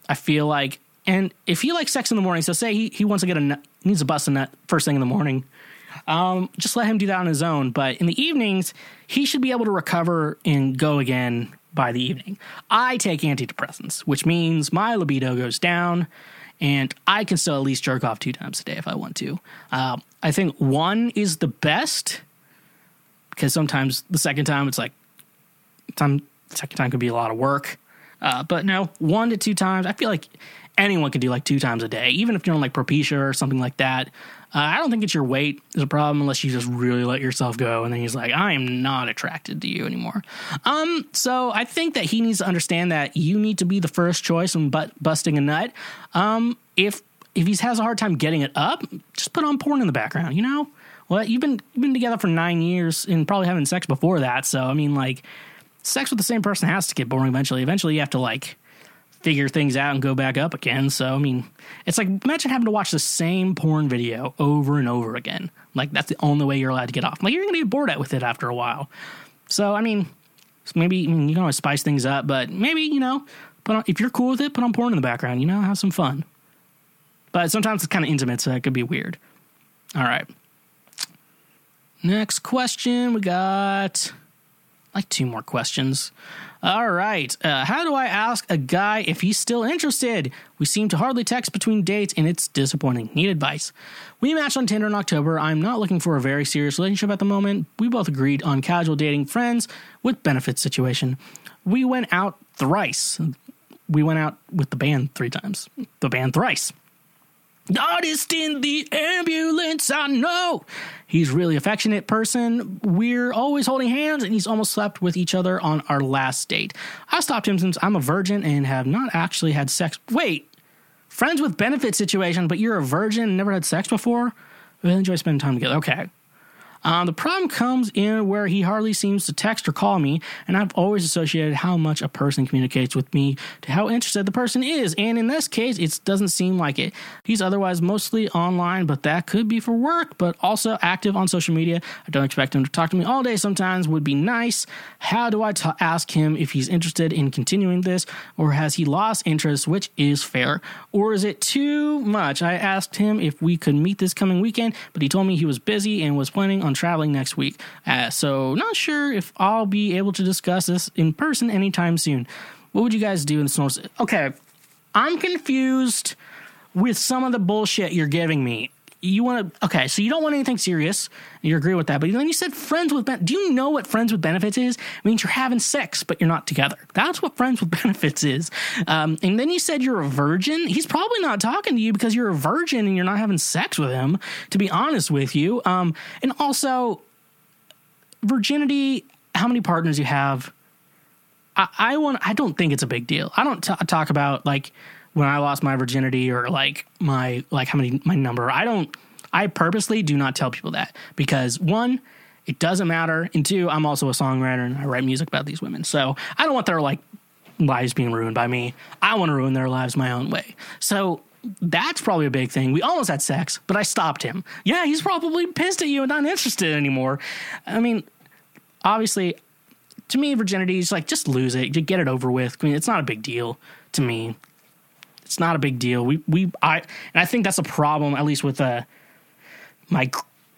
I feel like, and if he likes sex in the morning, so say he he wants to get a nut, needs to bust a nut first thing in the morning. Um, just let him do that on his own. But in the evenings, he should be able to recover and go again by the evening. I take antidepressants, which means my libido goes down, and I can still at least jerk off two times a day if I want to. Uh, I think one is the best because sometimes the second time it's like time second time could be a lot of work. Uh, but no, one to two times. I feel like anyone can do like two times a day, even if you're on like Propecia or something like that. Uh, I don't think it's your weight is a problem unless you just really let yourself go. And then he's like, I am not attracted to you anymore. Um, so I think that he needs to understand that you need to be the first choice when but busting a nut. Um, if if he has a hard time getting it up, just put on porn in the background. You know, well, you've been you've been together for nine years and probably having sex before that. So I mean, like, sex with the same person has to get boring eventually. Eventually, you have to like figure things out and go back up again. So I mean, it's like imagine having to watch the same porn video over and over again. Like that's the only way you're allowed to get off. Like you're gonna get bored out with it after a while. So I mean, maybe I mean, you can always spice things up, but maybe you know, put on if you're cool with it, put on porn in the background. You know, have some fun. But sometimes it's kind of intimate, so it could be weird. All right. Next question, we got like two more questions. All right. Uh, how do I ask a guy if he's still interested? We seem to hardly text between dates, and it's disappointing. Need advice. We matched on Tinder in October. I'm not looking for a very serious relationship at the moment. We both agreed on casual dating friends with benefits situation. We went out thrice. We went out with the band three times. The band thrice. Artist in the ambulance, I know. He's really affectionate person. We're always holding hands, and he's almost slept with each other on our last date. I stopped him since I'm a virgin and have not actually had sex. Wait, friends with benefit situation, but you're a virgin and never had sex before? We enjoy spending time together. Okay. Um, the problem comes in where he hardly seems to text or call me, and I've always associated how much a person communicates with me to how interested the person is. And in this case, it doesn't seem like it. He's otherwise mostly online, but that could be for work, but also active on social media. I don't expect him to talk to me all day sometimes, would be nice. How do I t- ask him if he's interested in continuing this, or has he lost interest, which is fair? Or is it too much? I asked him if we could meet this coming weekend, but he told me he was busy and was planning on traveling next week. Uh, so, not sure if I'll be able to discuss this in person anytime soon. What would you guys do in the snow? Okay, I'm confused with some of the bullshit you're giving me. You want to okay, so you don't want anything serious. You agree with that, but then you said friends with ben- do you know what friends with benefits is? It means you're having sex, but you're not together. That's what friends with benefits is. Um, and then you said you're a virgin. He's probably not talking to you because you're a virgin and you're not having sex with him. To be honest with you, um, and also virginity. How many partners you have? I, I want. I don't think it's a big deal. I don't t- talk about like when I lost my virginity or like my like how many my number. I don't. I purposely do not tell people that because one, it doesn't matter, and two, I'm also a songwriter and I write music about these women. So I don't want their like lives being ruined by me. I want to ruin their lives my own way. So that's probably a big thing. We almost had sex, but I stopped him. Yeah, he's probably pissed at you and not interested anymore. I mean, obviously, to me, virginity is like just lose it, just get it over with. I mean, it's not a big deal to me. It's not a big deal. We we I and I think that's a problem, at least with uh, my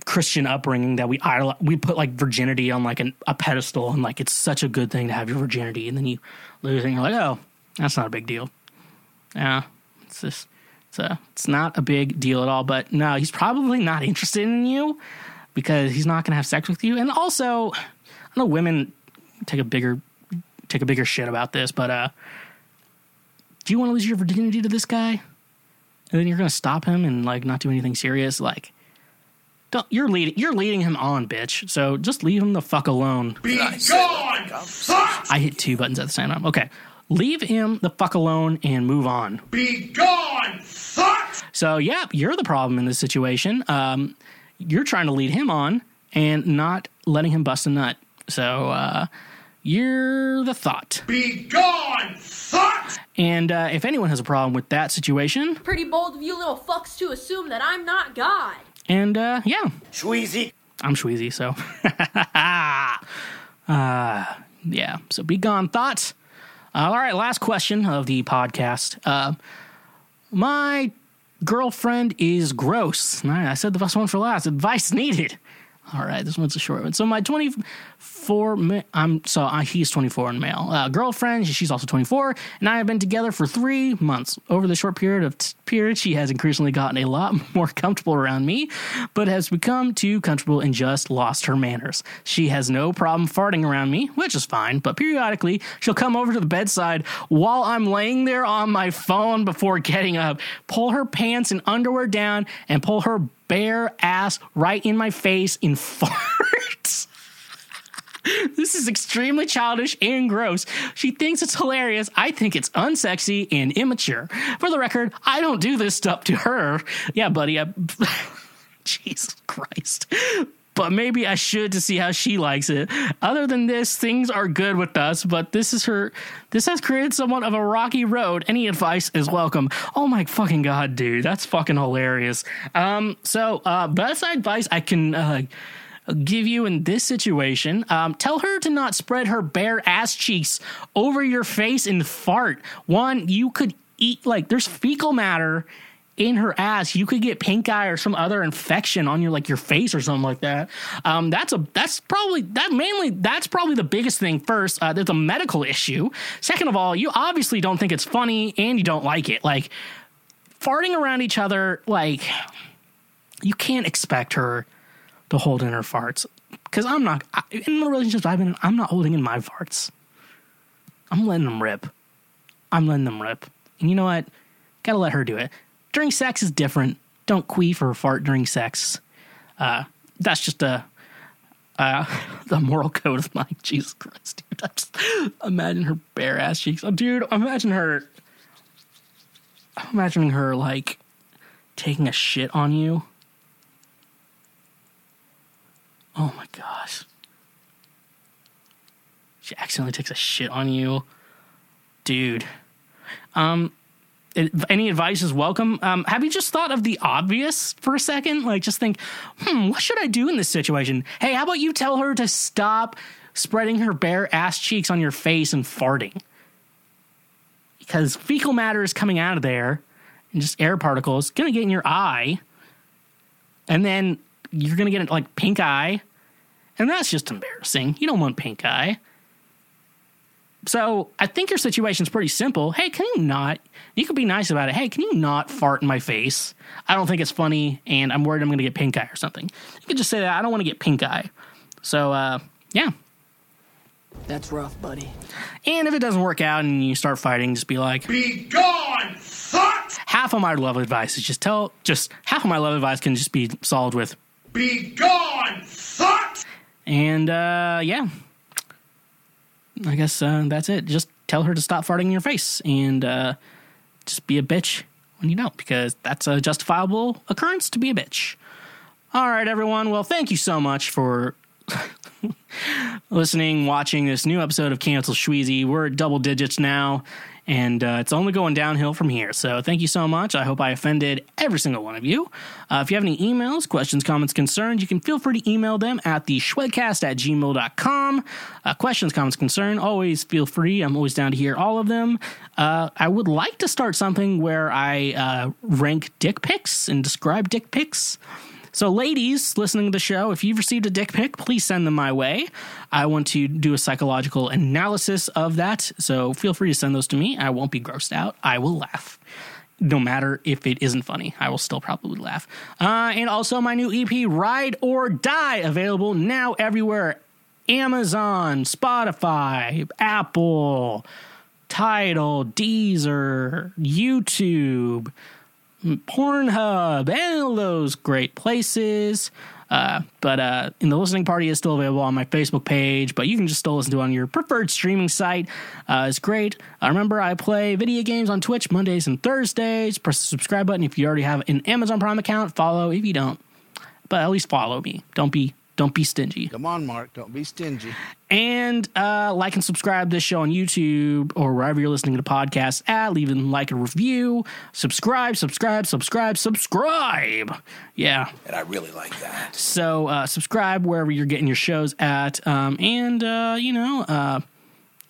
Christian upbringing, that we idol, we put like virginity on like an, a pedestal, and like it's such a good thing to have your virginity, and then you lose it, and you're like, oh, that's not a big deal. Yeah, it's just it's a, it's not a big deal at all. But no, he's probably not interested in you because he's not to have sex with you, and also I know women take a bigger take a bigger shit about this, but uh, do you want to lose your virginity to this guy, and then you're going to stop him and like not do anything serious? Like, don't you're leading you're leading him on, bitch. So just leave him the fuck alone. Be gone, fuck! I hit two buttons at the same time. Okay, leave him the fuck alone and move on. Be gone, fuck! So yeah, you're the problem in this situation. Um, you're trying to lead him on and not letting him bust a nut. So uh, you're the thought. Be gone, fuck! And uh, if anyone has a problem with that situation, Pretty bold of you little fucks to assume that I'm not God. and uh, yeah, Shweezy. I'm Shweezy, so. uh, yeah, so be gone, thoughts. Uh, all right, last question of the podcast. Uh, my girlfriend is gross. I I said the first one for last. Advice needed. All right, this one's a short one. So my 24, ma- I'm so uh, he's 24 and male. Uh, girlfriend, she's also 24, and I have been together for three months. Over the short period of t- period, she has increasingly gotten a lot more comfortable around me, but has become too comfortable and just lost her manners. She has no problem farting around me, which is fine, but periodically she'll come over to the bedside while I'm laying there on my phone before getting up, pull her pants and underwear down, and pull her bare ass right in my face in farts. This is extremely childish and gross. She thinks it's hilarious. I think it's unsexy and immature. For the record, I don't do this stuff to her. Yeah, buddy. I, Jesus Christ. But maybe I should to see how she likes it. Other than this, things are good with us, but this is her this has created somewhat of a rocky road. Any advice is welcome. Oh my fucking god, dude. That's fucking hilarious. Um so uh best advice I can uh give you in this situation. Um, tell her to not spread her bare ass cheeks over your face and fart. One, you could eat like there's fecal matter in her ass. You could get pink eye or some other infection on your like your face or something like that. Um, that's a that's probably that mainly that's probably the biggest thing. First, uh, there's a medical issue. Second of all, you obviously don't think it's funny and you don't like it. Like farting around each other, like you can't expect her to hold in her farts because I'm not I, in the relationships I've been in. I'm not holding in my farts. I'm letting them rip. I'm letting them rip. And you know what? Gotta let her do it. During sex is different. Don't queef or fart during sex. Uh, that's just a uh, the moral code of mine. Jesus Christ, dude! Just imagine her bare ass cheeks. Oh, dude, imagine her. I'm imagining her like taking a shit on you. Oh my gosh. She accidentally takes a shit on you. Dude. Um any advice is welcome. Um, have you just thought of the obvious for a second? Like, just think, hmm, what should I do in this situation? Hey, how about you tell her to stop spreading her bare ass cheeks on your face and farting? Because fecal matter is coming out of there and just air particles, gonna get in your eye, and then you're gonna get like pink eye, and that's just embarrassing. You don't want pink eye. So I think your situation's pretty simple. Hey, can you not? You could be nice about it. Hey, can you not fart in my face? I don't think it's funny, and I'm worried I'm going to get pink eye or something. You could just say that I don't want to get pink eye. So uh, yeah. That's rough, buddy. And if it doesn't work out and you start fighting, just be like, Be gone, fuck! half of my love advice is just tell, just half of my love advice can just be solved with, Be gone, thought! and uh, yeah. I guess uh, that's it. Just tell her to stop farting in your face and uh, just be a bitch when you don't, because that's a justifiable occurrence to be a bitch. All right, everyone. Well, thank you so much for listening, watching this new episode of Cancel Shweezy. We're at double digits now, and uh, it's only going downhill from here. So thank you so much. I hope I offended every single one of you. Uh, if you have any emails, questions, comments, concerns, you can feel free to email them at the schwegcast at gmail.com. Uh, questions, comments, concern, always feel free. I'm always down to hear all of them. Uh, I would like to start something where I uh, rank dick pics and describe dick pics. So, ladies listening to the show, if you've received a dick pic, please send them my way. I want to do a psychological analysis of that. So, feel free to send those to me. I won't be grossed out. I will laugh. No matter if it isn't funny, I will still probably laugh. Uh, and also, my new EP, Ride or Die, available now everywhere Amazon, Spotify, Apple, Tidal, Deezer, YouTube. Pornhub, and all those great places. Uh, but uh, in the listening party is still available on my Facebook page, but you can just still listen to it on your preferred streaming site. Uh, it's great. Uh, remember, I play video games on Twitch Mondays and Thursdays. Press the subscribe button if you already have an Amazon Prime account. Follow if you don't, but at least follow me. Don't be Don't be stingy. Come on, Mark. Don't be stingy. And uh, like and subscribe this show on YouTube or wherever you're listening to podcasts at. Leave a like and review. Subscribe, subscribe, subscribe, subscribe. Yeah. And I really like that. So uh, subscribe wherever you're getting your shows at. Um, and, uh, you know, uh,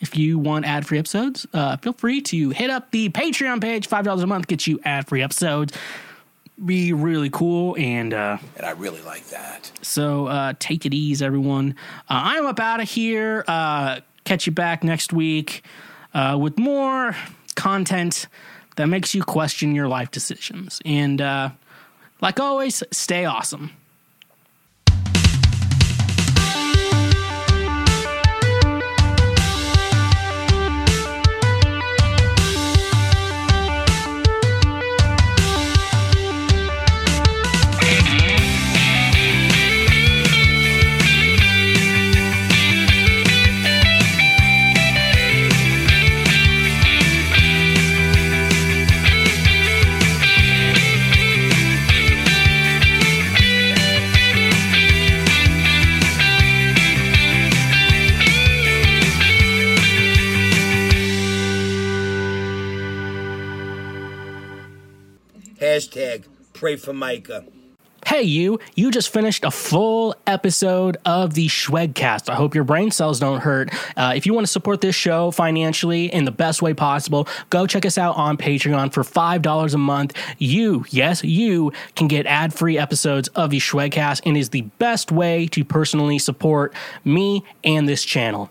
if you want ad free episodes, uh, feel free to hit up the Patreon page. $5 a month gets you ad free episodes. Be really cool. And, uh, And I really like that. so uh, take it easy, everyone. Uh, I'm up out of here. Uh, catch you back next week uh, with more content that makes you question your life decisions. And uh, like always, stay awesome. Hashtag pray for Micah. Hey, you, you just finished a full episode of the Schwegcast. I hope your brain cells don't hurt. Uh, if you want to support this show financially in the best way possible, go check us out on Patreon for $5 a month. You, yes, you can get ad free episodes of the Schwegcast and is the best way to personally support me and this channel.